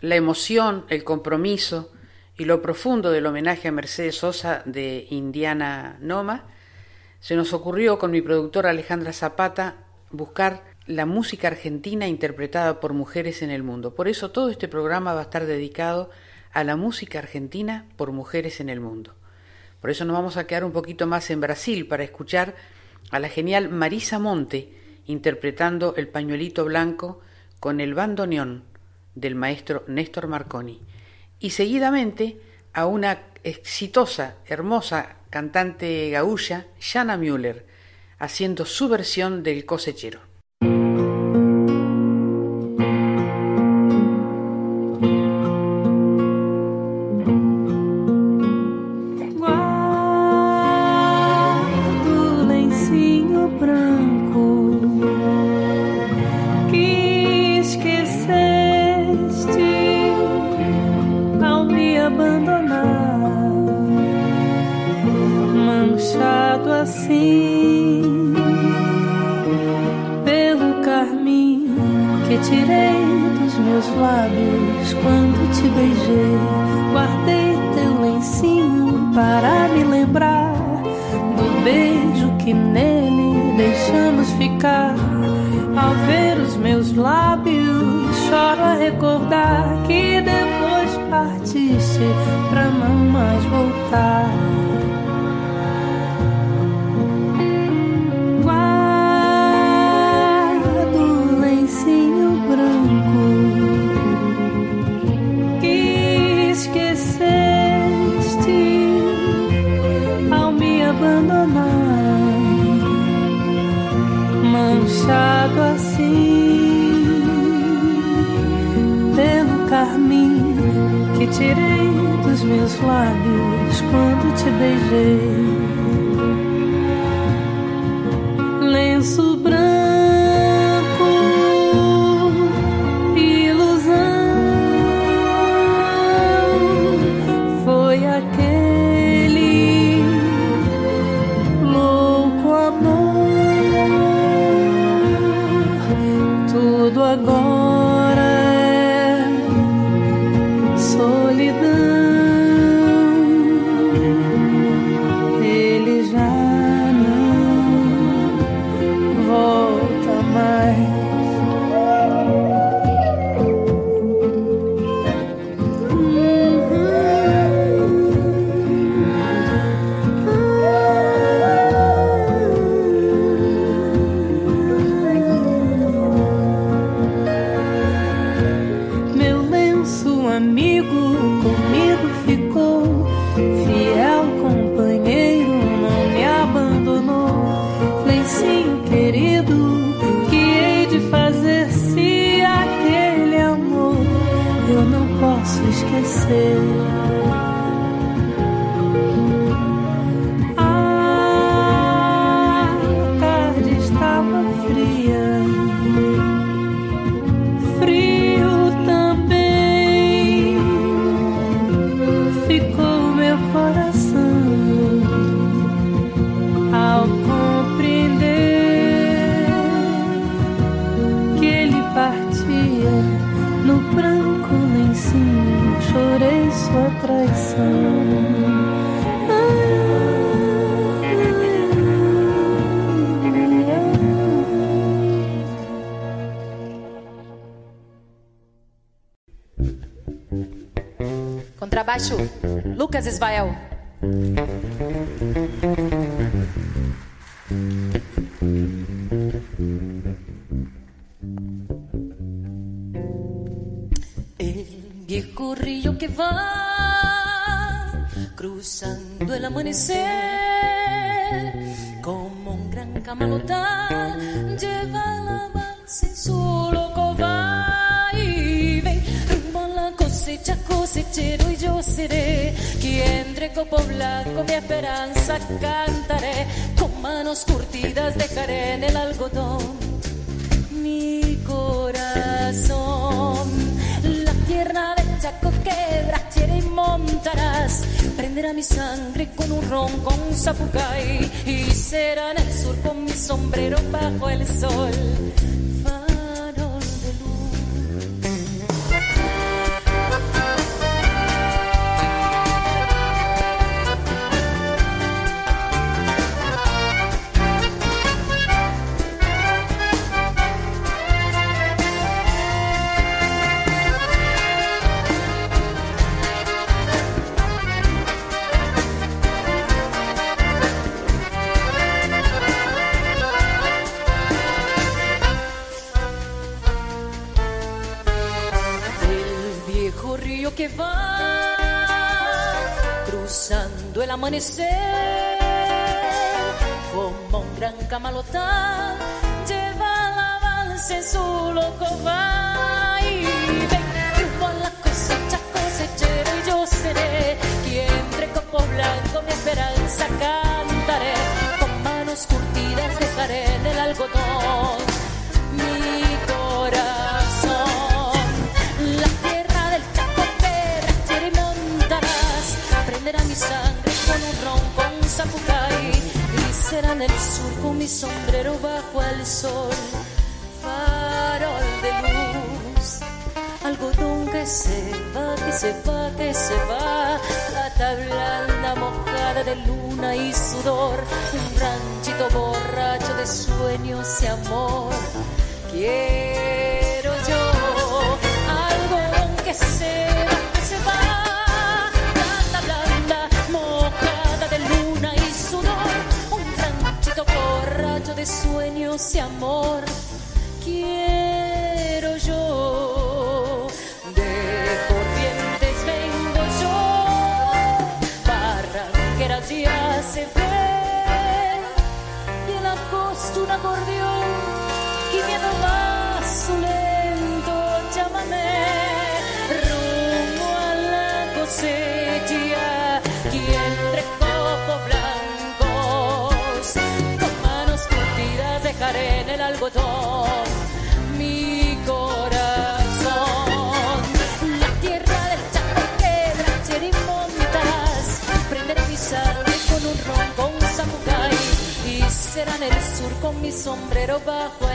la emoción, el compromiso y lo profundo del homenaje a Mercedes Sosa de Indiana Noma, se nos ocurrió con mi productora Alejandra Zapata buscar la música argentina interpretada por mujeres en el mundo. Por eso todo este programa va a estar dedicado a la música argentina por mujeres en el mundo. Por eso nos vamos a quedar un poquito más en Brasil para escuchar a la genial Marisa Monte interpretando el pañuelito blanco con el bandoneón del maestro Néstor Marconi y seguidamente a una exitosa, hermosa cantante gaúcha, Jana Müller, haciendo su versión del cosechero. sua traição. Contrabaixo, Lucas Israel. Esperanza cantaré con manos curtidas dejaré en el algodón mi corazón. La tierra del Chaco quebrachera y montarás, prenderá mi sangre con un ron con zapucay y será en el sur con mi sombrero bajo el sol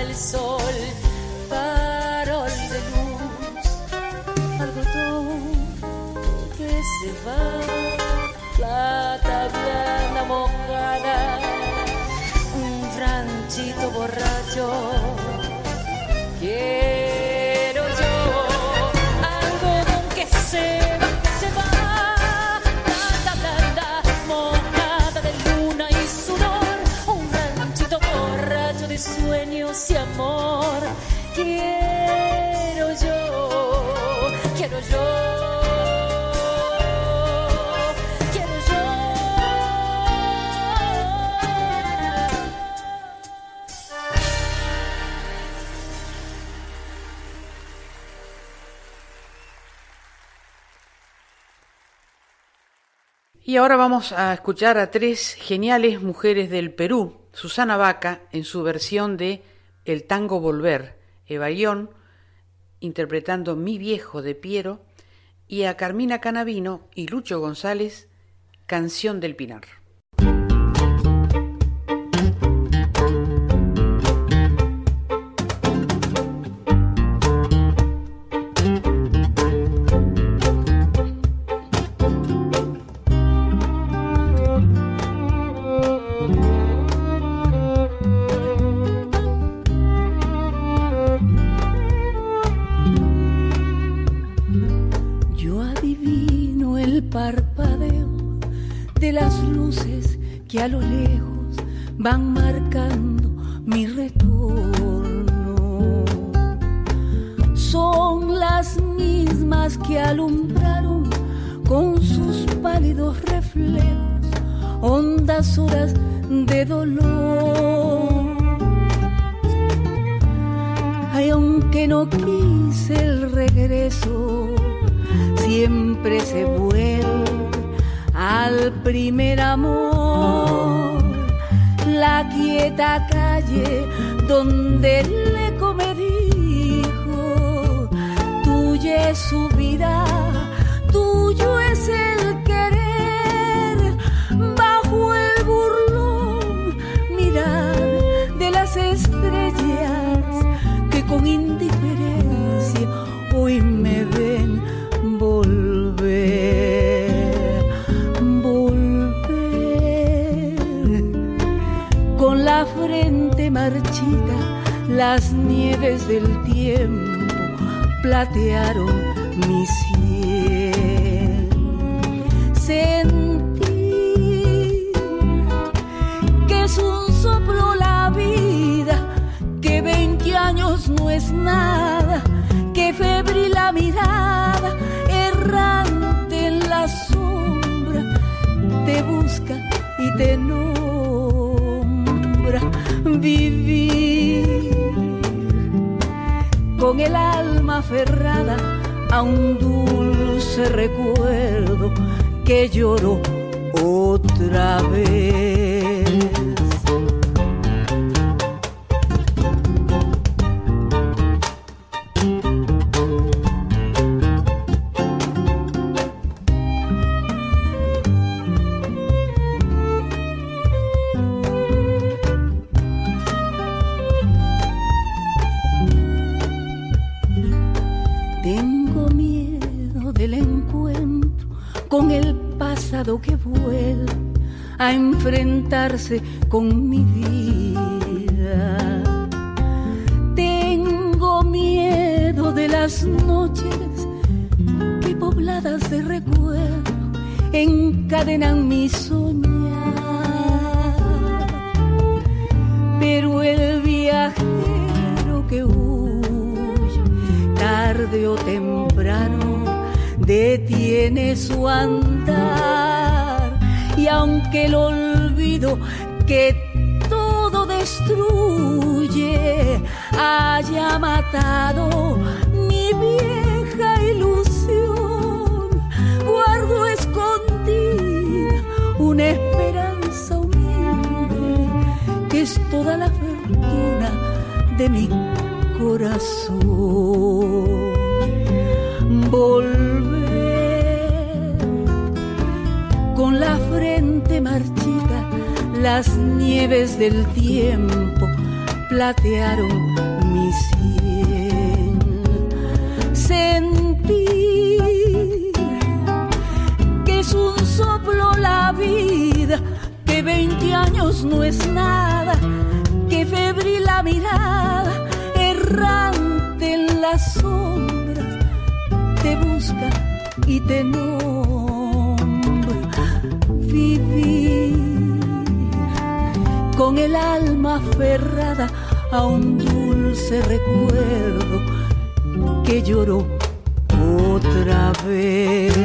el sol, farol de luz, algodón que se va, plata blanda mojada ranchito borracho. Y ahora vamos a escuchar a tres geniales mujeres del Perú. Susana Vaca en su versión de El tango Volver, Eva Ión interpretando Mi viejo de Piero y a Carmina Canavino y Lucho González, Canción del Pinar. Que a lo lejos van marcando mi retorno. Son las mismas que alumbraron con sus pálidos reflejos hondas horas de dolor. Ay, aunque no quise el regreso, siempre se vuelve al primer amor. La quieta calle donde el eco dijo, tuya es su vida, tuyo es el querer, bajo el burlón mirar de las estrellas que con marchita, las nieves del tiempo platearon mi cielo. Sentí que es un soplo la vida, que 20 años no es nada, que febril la mirada, errante en la sombra, te busca y te nombra. Vivir con el alma aferrada a un dulce recuerdo que lloro otra vez. Que vuelve a enfrentarse con mi vida. Tengo miedo de las noches que pobladas de recuerdo encadenan mi soñar. Pero el viajero que huye tarde o temprano detiene su andar y aunque el olvido que todo destruye haya matado mi vieja ilusión guardo escondida una esperanza humilde que es toda la fortuna de mi corazón frente marchita las nieves del tiempo platearon mi sien. Sentir que es un soplo la vida que 20 años no es nada que febril la mirada errante en las sombras te busca y te nombra con el alma aferrada a un dulce recuerdo que lloró otra vez.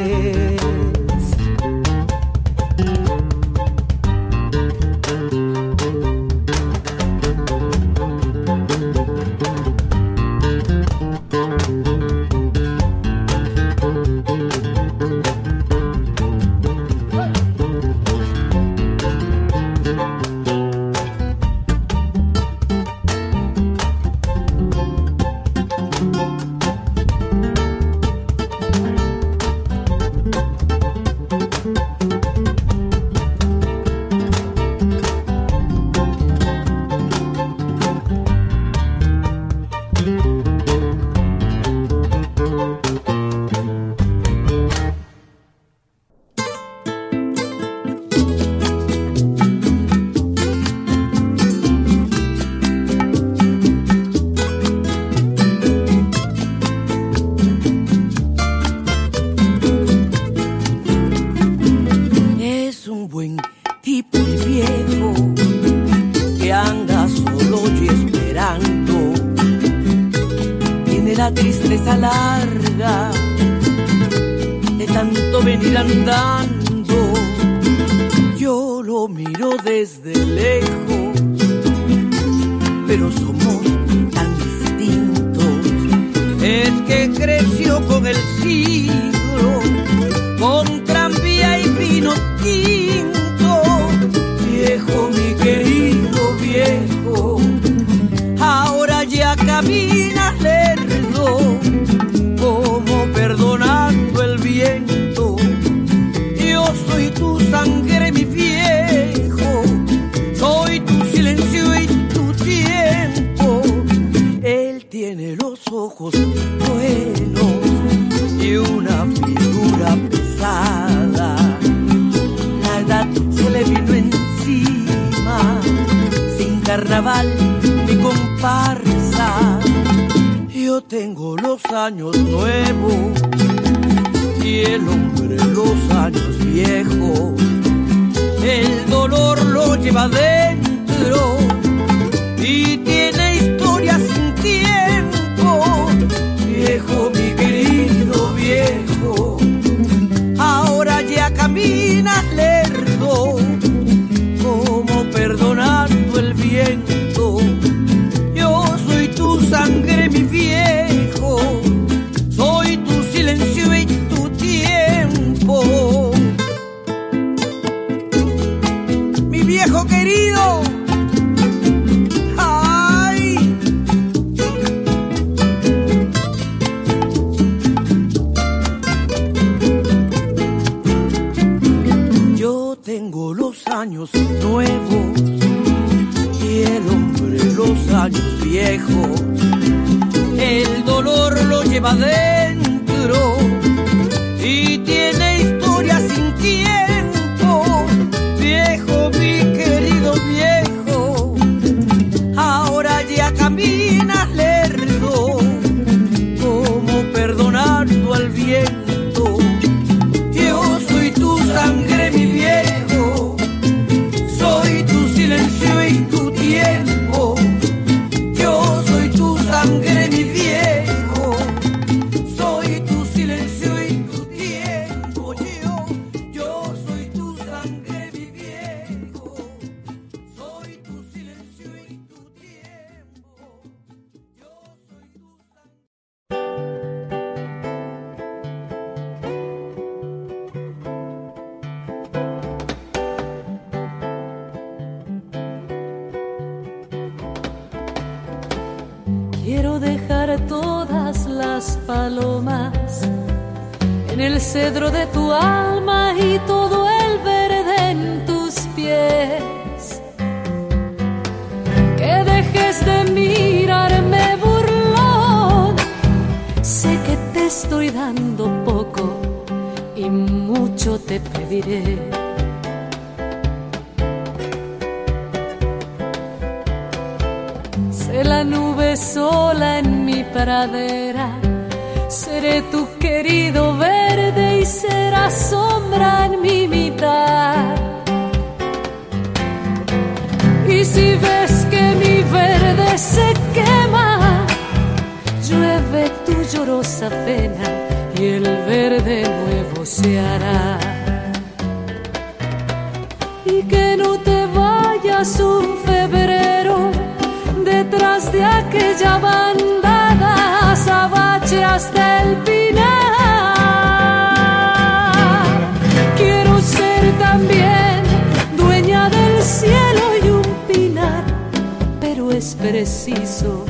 es preciso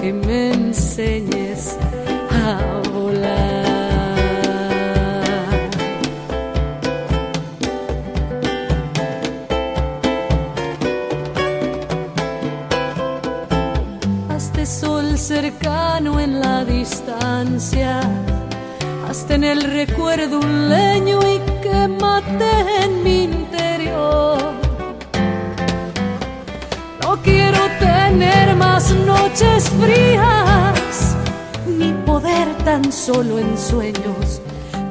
que me enseñes a volar. Hazte sol cercano en la distancia, hazte en el recuerdo un leño y quémate en mi interior tener más noches frías, ni poder tan solo en sueños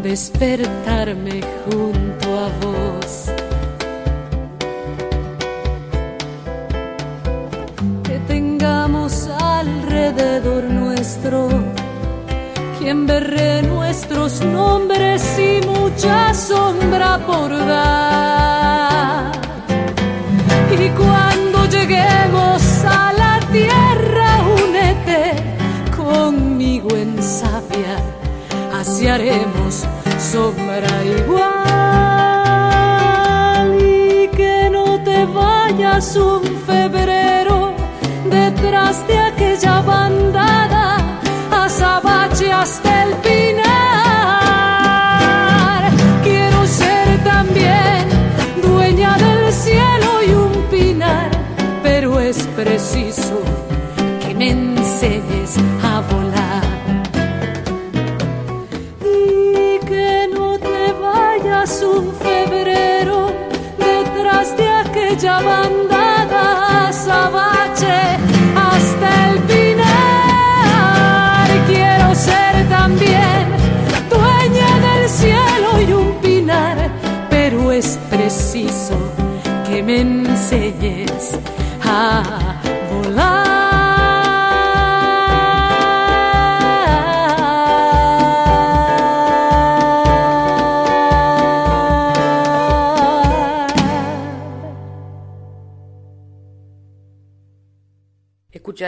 despertarme junto a vos. Que tengamos alrededor nuestro quien berre nuestros nombres y mucha sombra por dar. Y cuando lleguemos tierra, únete conmigo en savia, así haremos sombra igual. Y que no te vayas un febrero detrás de aquella bandada, azabache hasta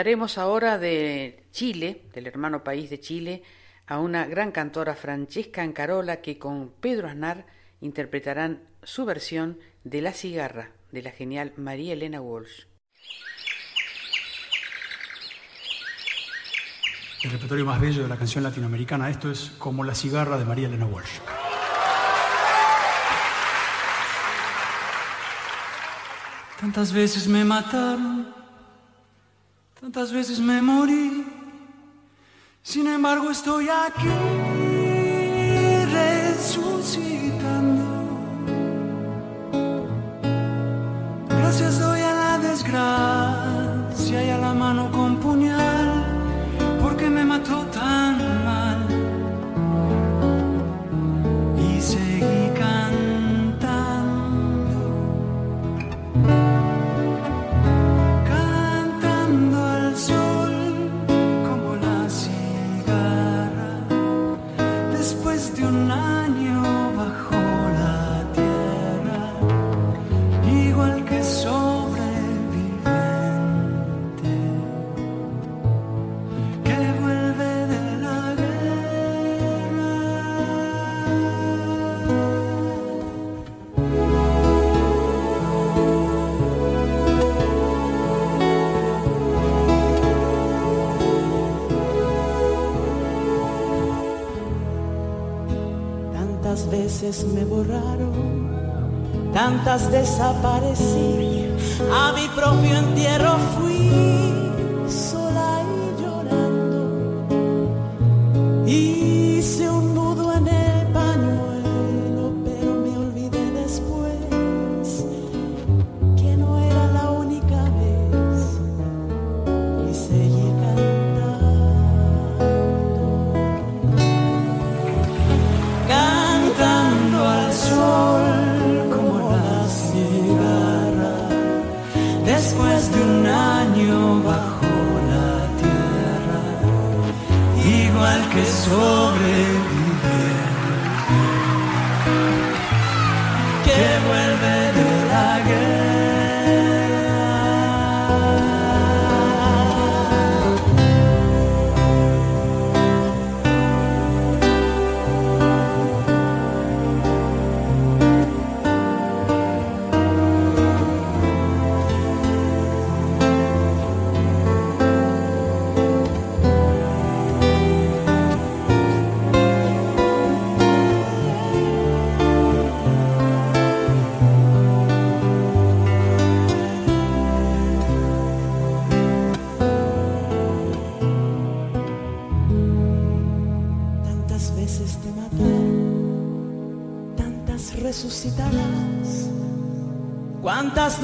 Escucharemos ahora de Chile, del hermano país de Chile, a una gran cantora Francesca Ancarola que con Pedro Aznar interpretarán su versión de La cigarra de la genial María Elena Walsh. El repertorio más bello de la canción latinoamericana, esto es como La cigarra de María Elena Walsh. Tantas veces me mataron, tantas veces me morí, sin embargo estoy aquí resucitando. Gracias doy a la desgracia y a la mano me borraron, tantas desaparecí, a mi propio entierro fui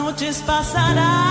noches pasarás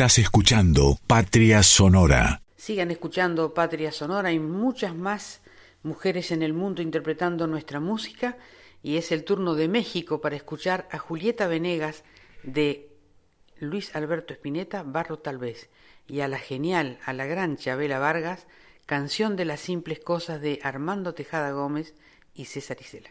Estás escuchando Patria Sonora. Sigan escuchando Patria Sonora. Hay muchas más mujeres en el mundo interpretando nuestra música y es el turno de México para escuchar a Julieta Venegas de Luis Alberto Espineta, Barro tal vez, y a la genial, a la gran Chabela Vargas, Canción de las simples cosas de Armando Tejada Gómez y César Isela.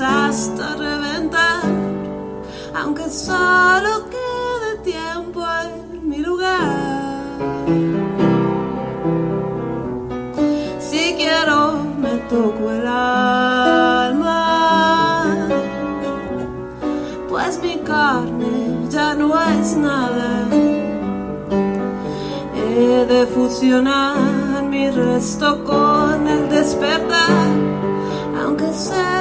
Hasta reventar, aunque solo quede tiempo en mi lugar. Si quiero, me toco el alma, pues mi carne ya no es nada. He de fusionar mi resto con el despertar, aunque se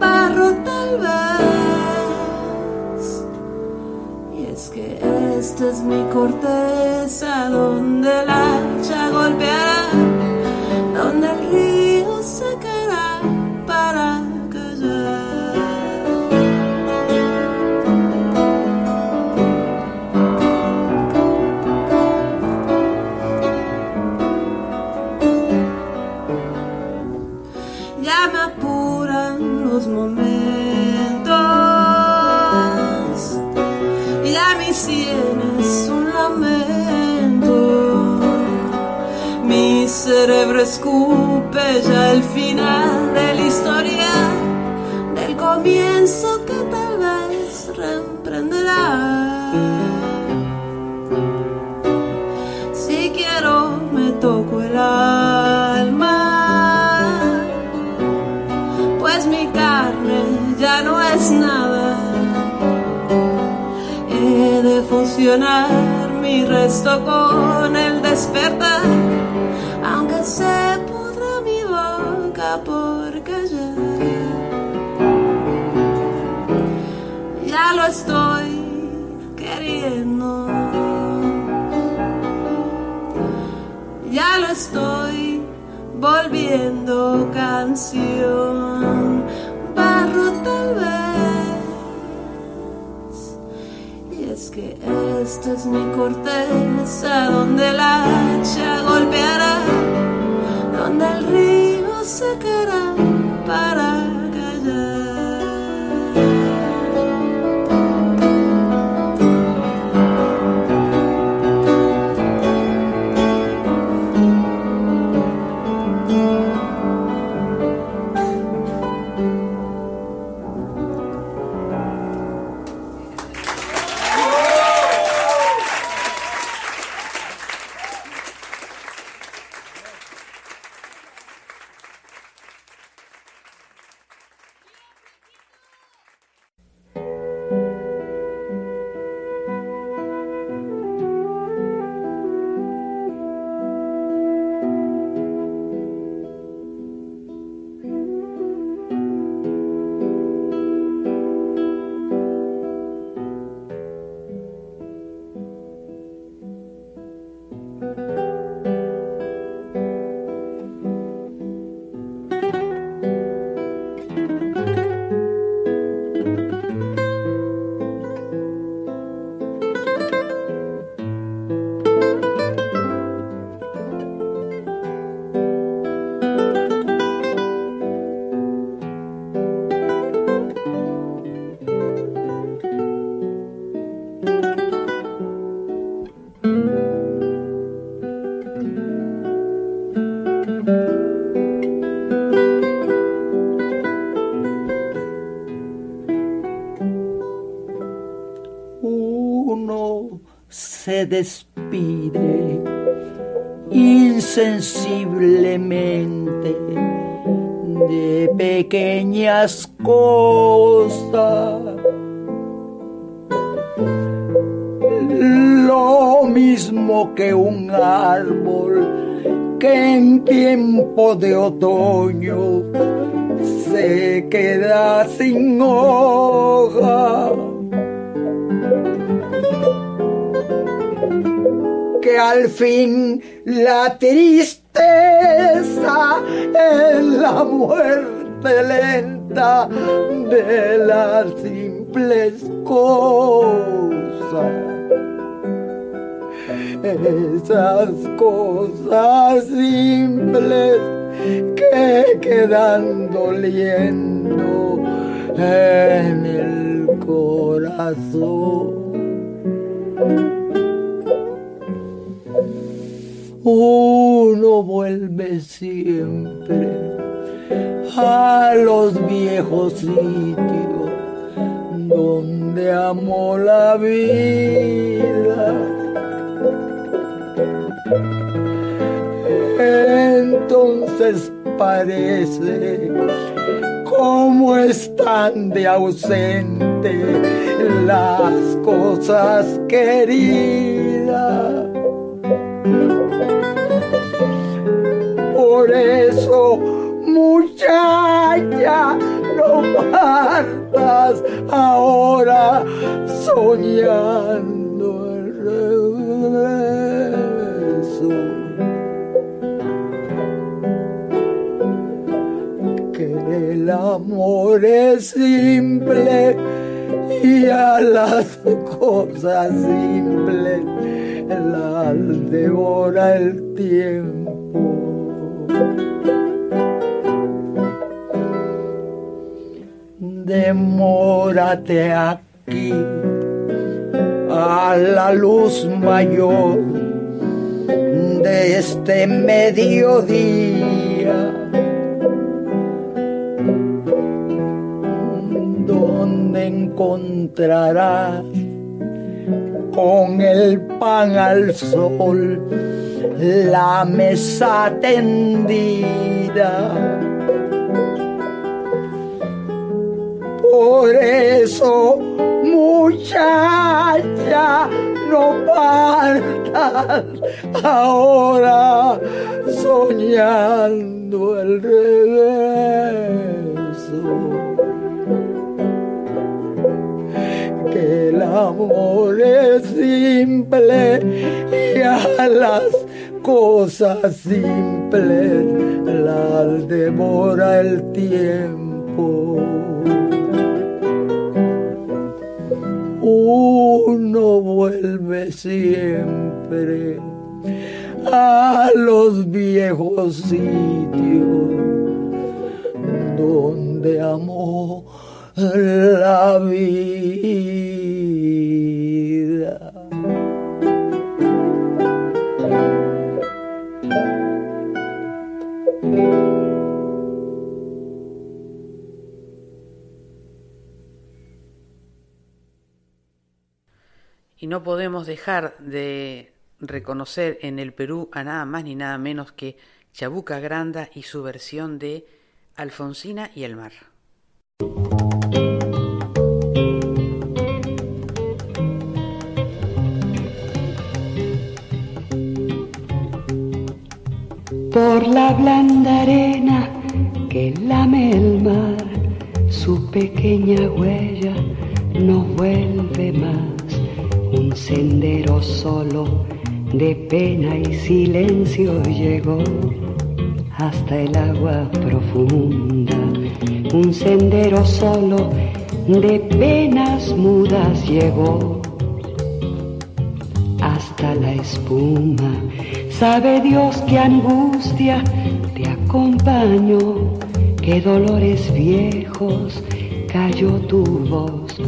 barro tal vez. Y es que esta es mi corteza donde la hacha golpeará, escupe ya el final de la historia, del comienzo que tal vez reemprenderá. Si quiero, me toco el alma pues mi carne ya no es nada. He de fusionar mi resto con el despertar, por callar. Ya lo estoy queriendo. Ya lo estoy volviendo canción, barro tal vez. Y es que esta es mi corteza donde la hacha golpeará, donde el río secará para despide insensiblemente de pequeñas cosas. Lo mismo que un árbol que en tiempo de otoño se queda sin al fin la tristeza es la muerte lenta de las simples cosas. Esas cosas de este mediodía. Donde encontrarás con el pan al sol la mesa tendida. Por eso, muchacha, no partas ahora soñando el regreso. Que el amor es simple y a las cosas simples las devora el tiempo. Uno vuelve siempre a los viejos sitios donde amó la vida. Y no podemos dejar de reconocer en el Perú a nada más ni nada menos que Chabuca Granda y su versión de Alfonsina y el mar. Por la blanda arena que lame el mar, su pequeña huella no vuelve más. Un sendero solo de pena y silencio llegó hasta el agua profunda. Un sendero solo de penas mudas llegó hasta la espuma. Sabe Dios qué angustia te acompañó, qué dolores viejos cayó tu voz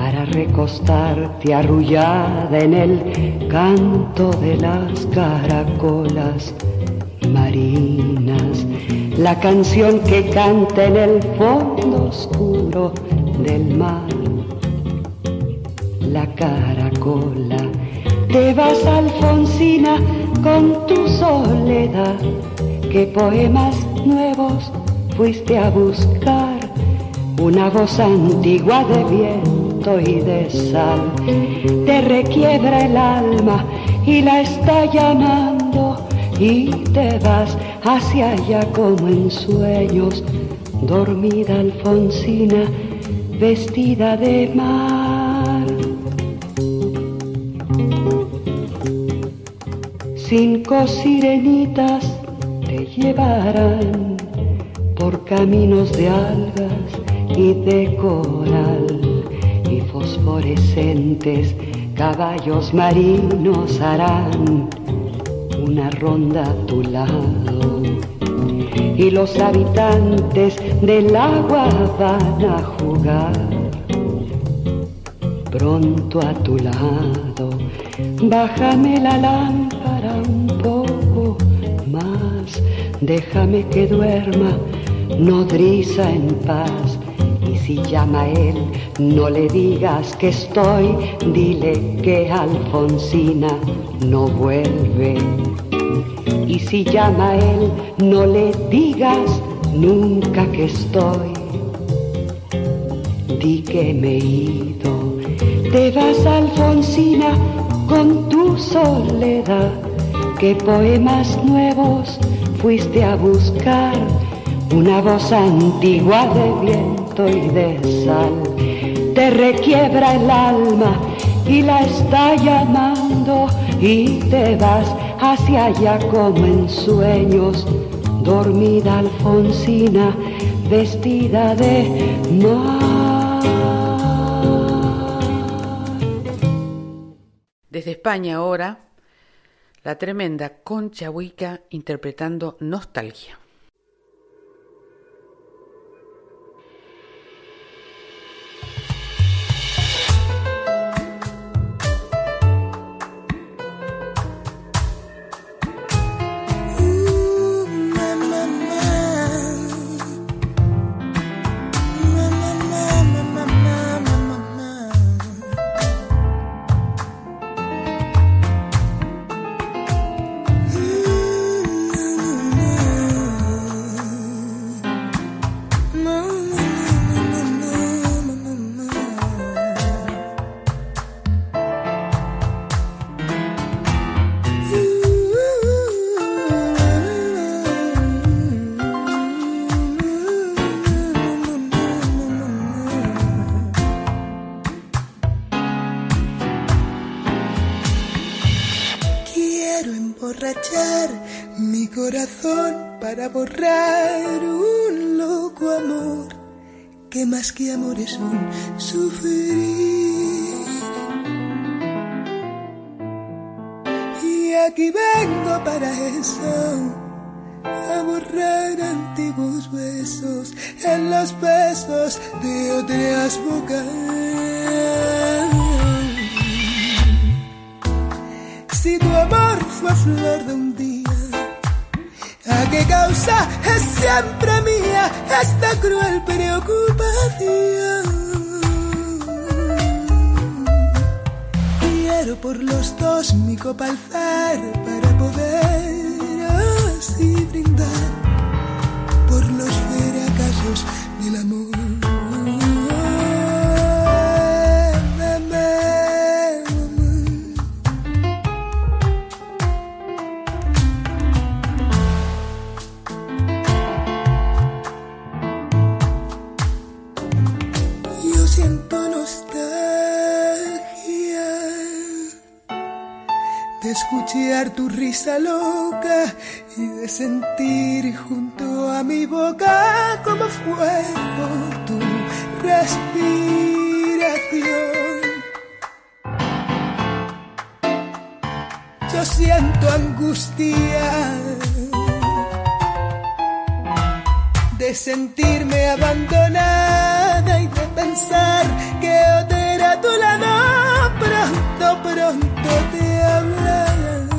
para recostarte arrullada en el canto de las caracolas marinas, la canción que canta en el fondo oscuro del mar, la caracola. Te vas Alfonsina con tu soledad, qué poemas nuevos fuiste a buscar, una voz antigua de y de sal, te requiebra el alma y la está llamando y te vas hacia allá como en sueños, dormida Alfonsina, vestida de mar. Cinco sirenitas te llevarán por caminos de algas y de coral fosforescentes caballos marinos harán una ronda a tu lado y los habitantes del agua van a jugar pronto a tu lado. Bájame la lámpara un poco más, déjame que duerma nodriza en paz si llama él, no le digas que estoy, dile que Alfonsina no vuelve. Y si llama él, no le digas nunca que estoy, di que me he ido. Te vas Alfonsina con tu soledad, qué poemas nuevos fuiste a buscar, una voz antigua de bien y de sal, te requiebra el alma y la está llamando y te vas hacia allá como en sueños, dormida Alfonsina, vestida de mar. Desde España ahora, la tremenda Concha Huica interpretando Nostalgia. Que amor es un sufrir. Y aquí vengo para eso, a borrar antiguos besos en los besos de otras bocas. Si tu amor fue flor de un día, ¿a qué causa es siempre mía esta cruel preocupación. Quiero por los dos mi copa alzar para poder así brindar escuchar tu risa loca y de sentir junto a mi boca como fuego tu respiración. Yo siento angustia de sentirme abandonada y de pensar que otra a tu lado pronto, pronto te hablaré.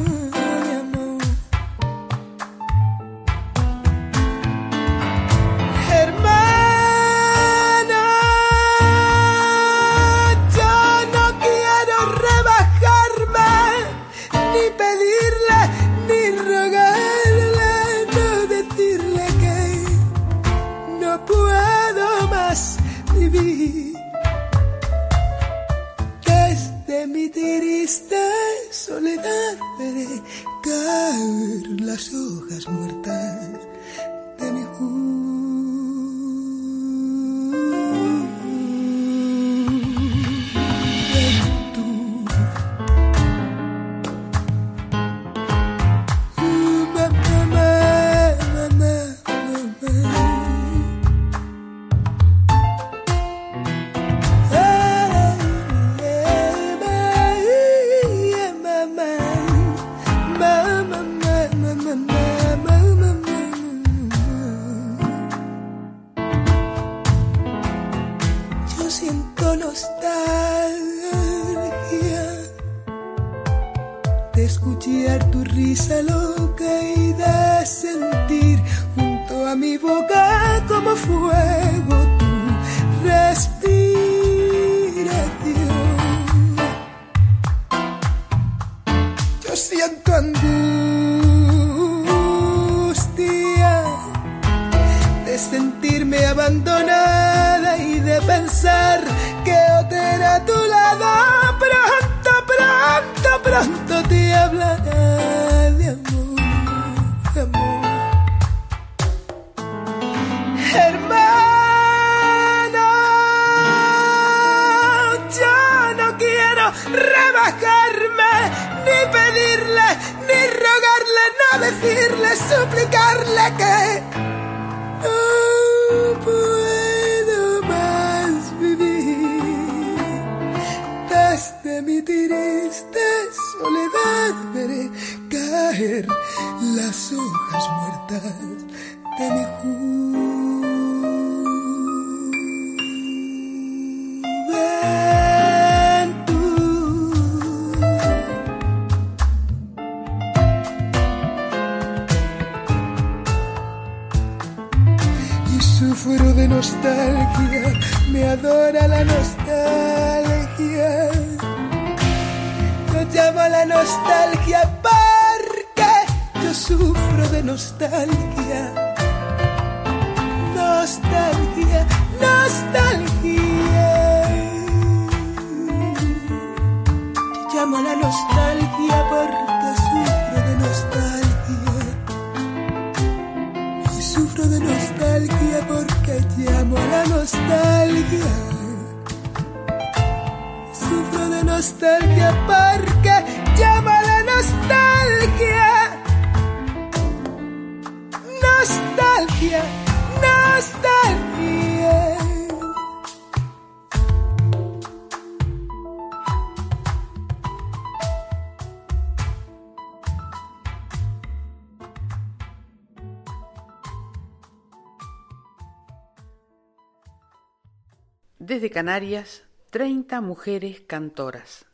Canarias, 30 mujeres cantoras,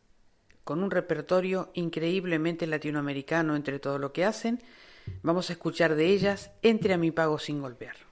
con un repertorio increíblemente latinoamericano entre todo lo que hacen. Vamos a escuchar de ellas Entre a mi pago sin golpear.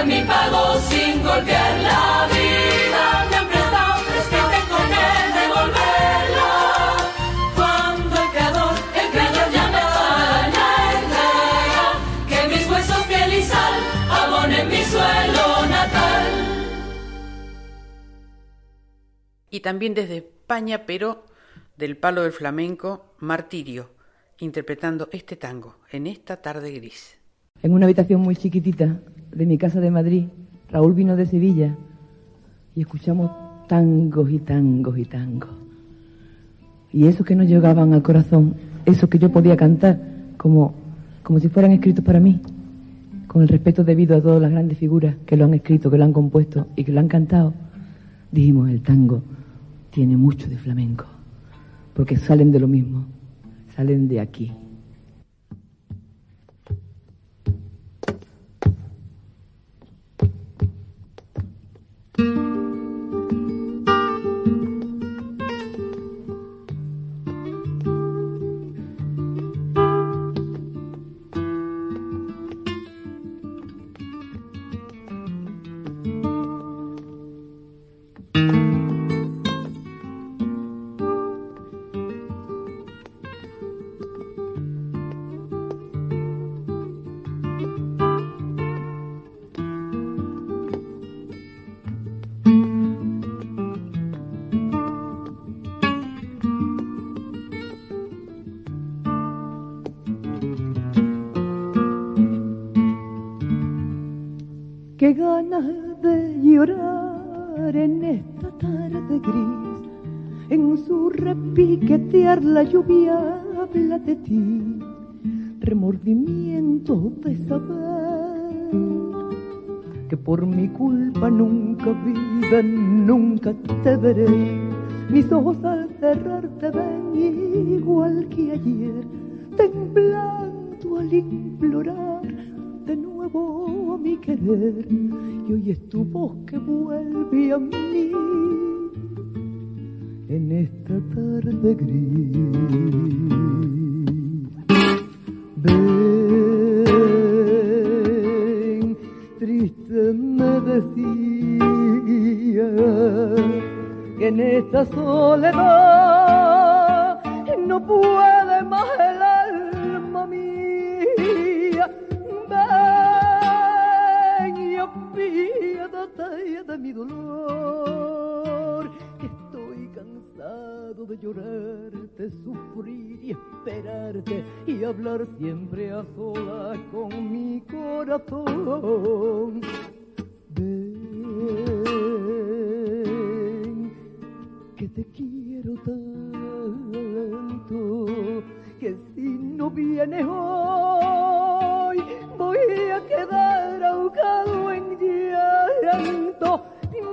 Pagan mi pago sin golpear la vida. Me han prestado, es que tengo que devolverla. Cuando el creador, el creador ya me van a entregar. Que mis huesos, piel y sal abonen mi suelo natal. Y también desde España, pero del palo del flamenco, Martirio, interpretando este tango en esta tarde gris. En una habitación muy chiquitita de mi casa de Madrid, Raúl vino de Sevilla y escuchamos tangos y tangos y tangos. Y esos que nos llegaban al corazón, esos que yo podía cantar como, como si fueran escritos para mí, con el respeto debido a todas las grandes figuras que lo han escrito, que lo han compuesto y que lo han cantado, dijimos, el tango tiene mucho de flamenco, porque salen de lo mismo, salen de aquí. La lluvia habla de ti, remordimiento de saber que por mi culpa nunca vida, nunca te veré. Mis ojos al cerrar te ven igual que ayer, temblando al implorar de nuevo mi querer. Y hoy es tu voz que vuelve a mí en esta tarde gris. Ven, triste me decía que en esta soledad no puede más el alma mía. Ven y apiádate de mi dolor de llorarte, sufrir y esperarte y hablar siempre a solas con mi corazón. Ven, que te quiero tanto, que si no vienes hoy voy a quedar ahogado en llanto.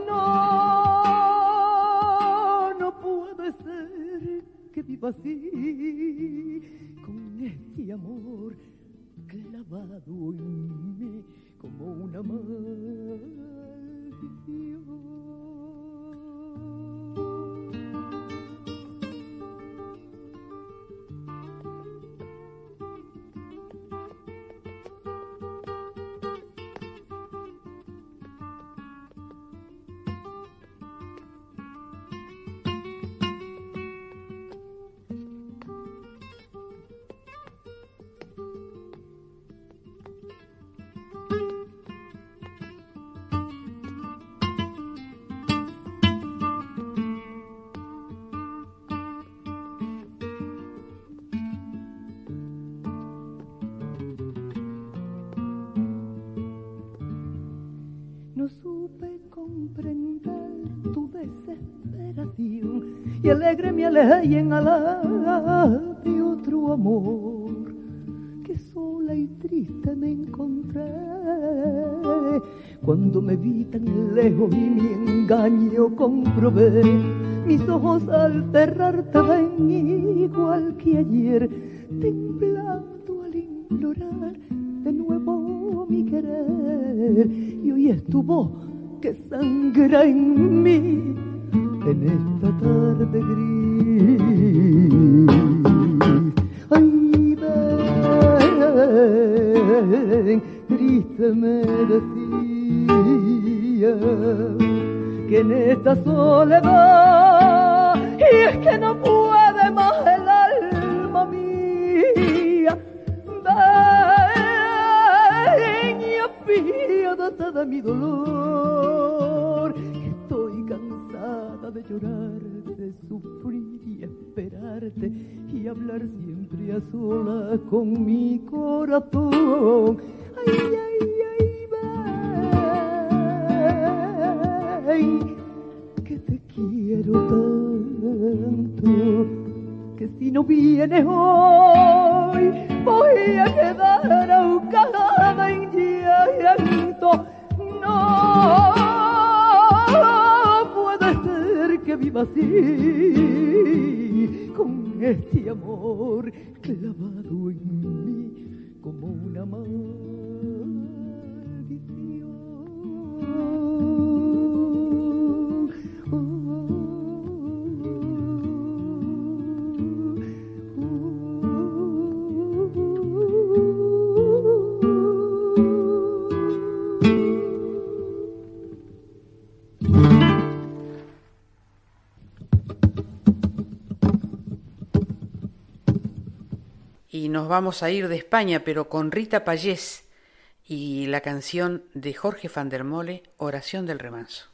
No que viva así, con este amor clavado en mí como una maldición. Y alegre me alejé en alas de otro amor que sola y triste me encontré. Cuando me vi tan lejos y mi engaño comprobé mis ojos al cerrar te ven vamos a ir de España, pero con Rita Payés y la canción de Jorge van der Mole, Oración del Remanso.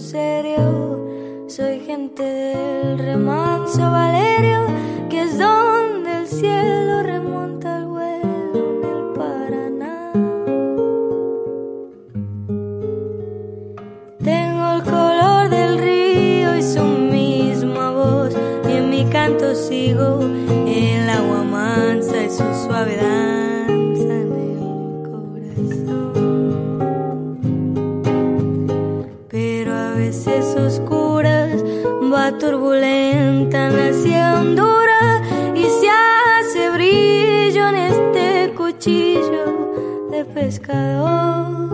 serio. Soy gente del remanso Valerio, que es donde el cielo turbulenta nació Honduras y se hace brillo en este cuchillo de pescador.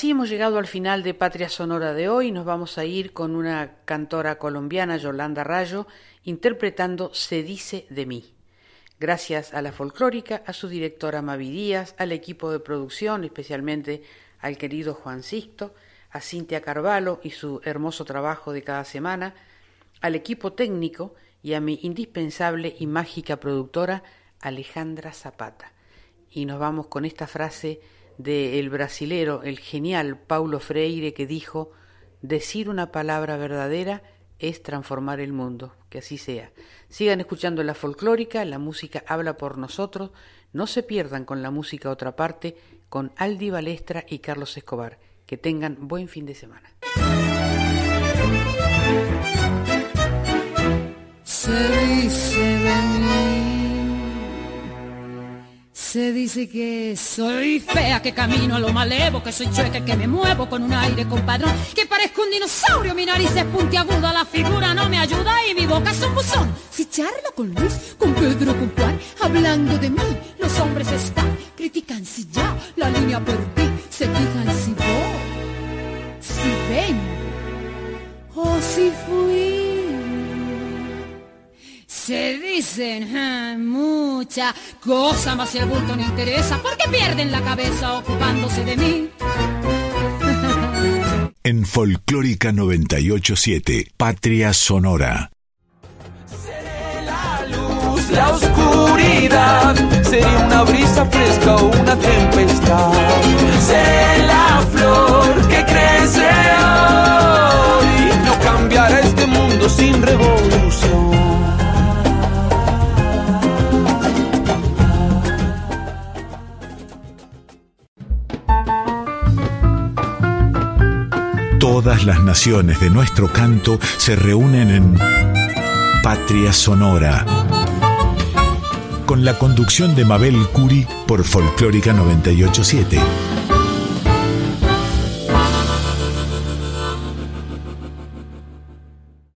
Así hemos llegado al final de Patria Sonora de hoy. Nos vamos a ir con una cantora colombiana, Yolanda Rayo, interpretando Se dice de mí. Gracias a la folclórica, a su directora Mavi Díaz, al equipo de producción, especialmente al querido Juan Sisto, a Cintia Carvalho y su hermoso trabajo de cada semana, al equipo técnico y a mi indispensable y mágica productora Alejandra Zapata. Y nos vamos con esta frase del brasilero, el genial Paulo Freire, que dijo, decir una palabra verdadera es transformar el mundo, que así sea. Sigan escuchando la folclórica, la música habla por nosotros, no se pierdan con la música otra parte, con Aldi Balestra y Carlos Escobar. Que tengan buen fin de semana. De se dice que soy fea, que camino a lo malevo, que soy chueca, que me muevo con un aire compadrón, que parezco un dinosaurio, mi nariz es puntiaguda, la figura no me ayuda y mi boca es un buzón. Si charlo con Luis, con Pedro, con Juan, hablando de mí, los hombres están, critican si ya la línea perdí, se fijan si voy, si vengo o si fui. Se dicen ah, mucha cosa, más si el bulto no interesa, porque pierden la cabeza ocupándose de mí. <laughs> En Folclórica 987, Patria Sonora. la oscuridad sería una brisa fresca o una tempestad. Seré la flor que crece hoy, no cambiará este mundo sin revolución. Todas las naciones de nuestro canto se reúnen en Patria Sonora con la conducción de Mabel Curi por Folclórica 987.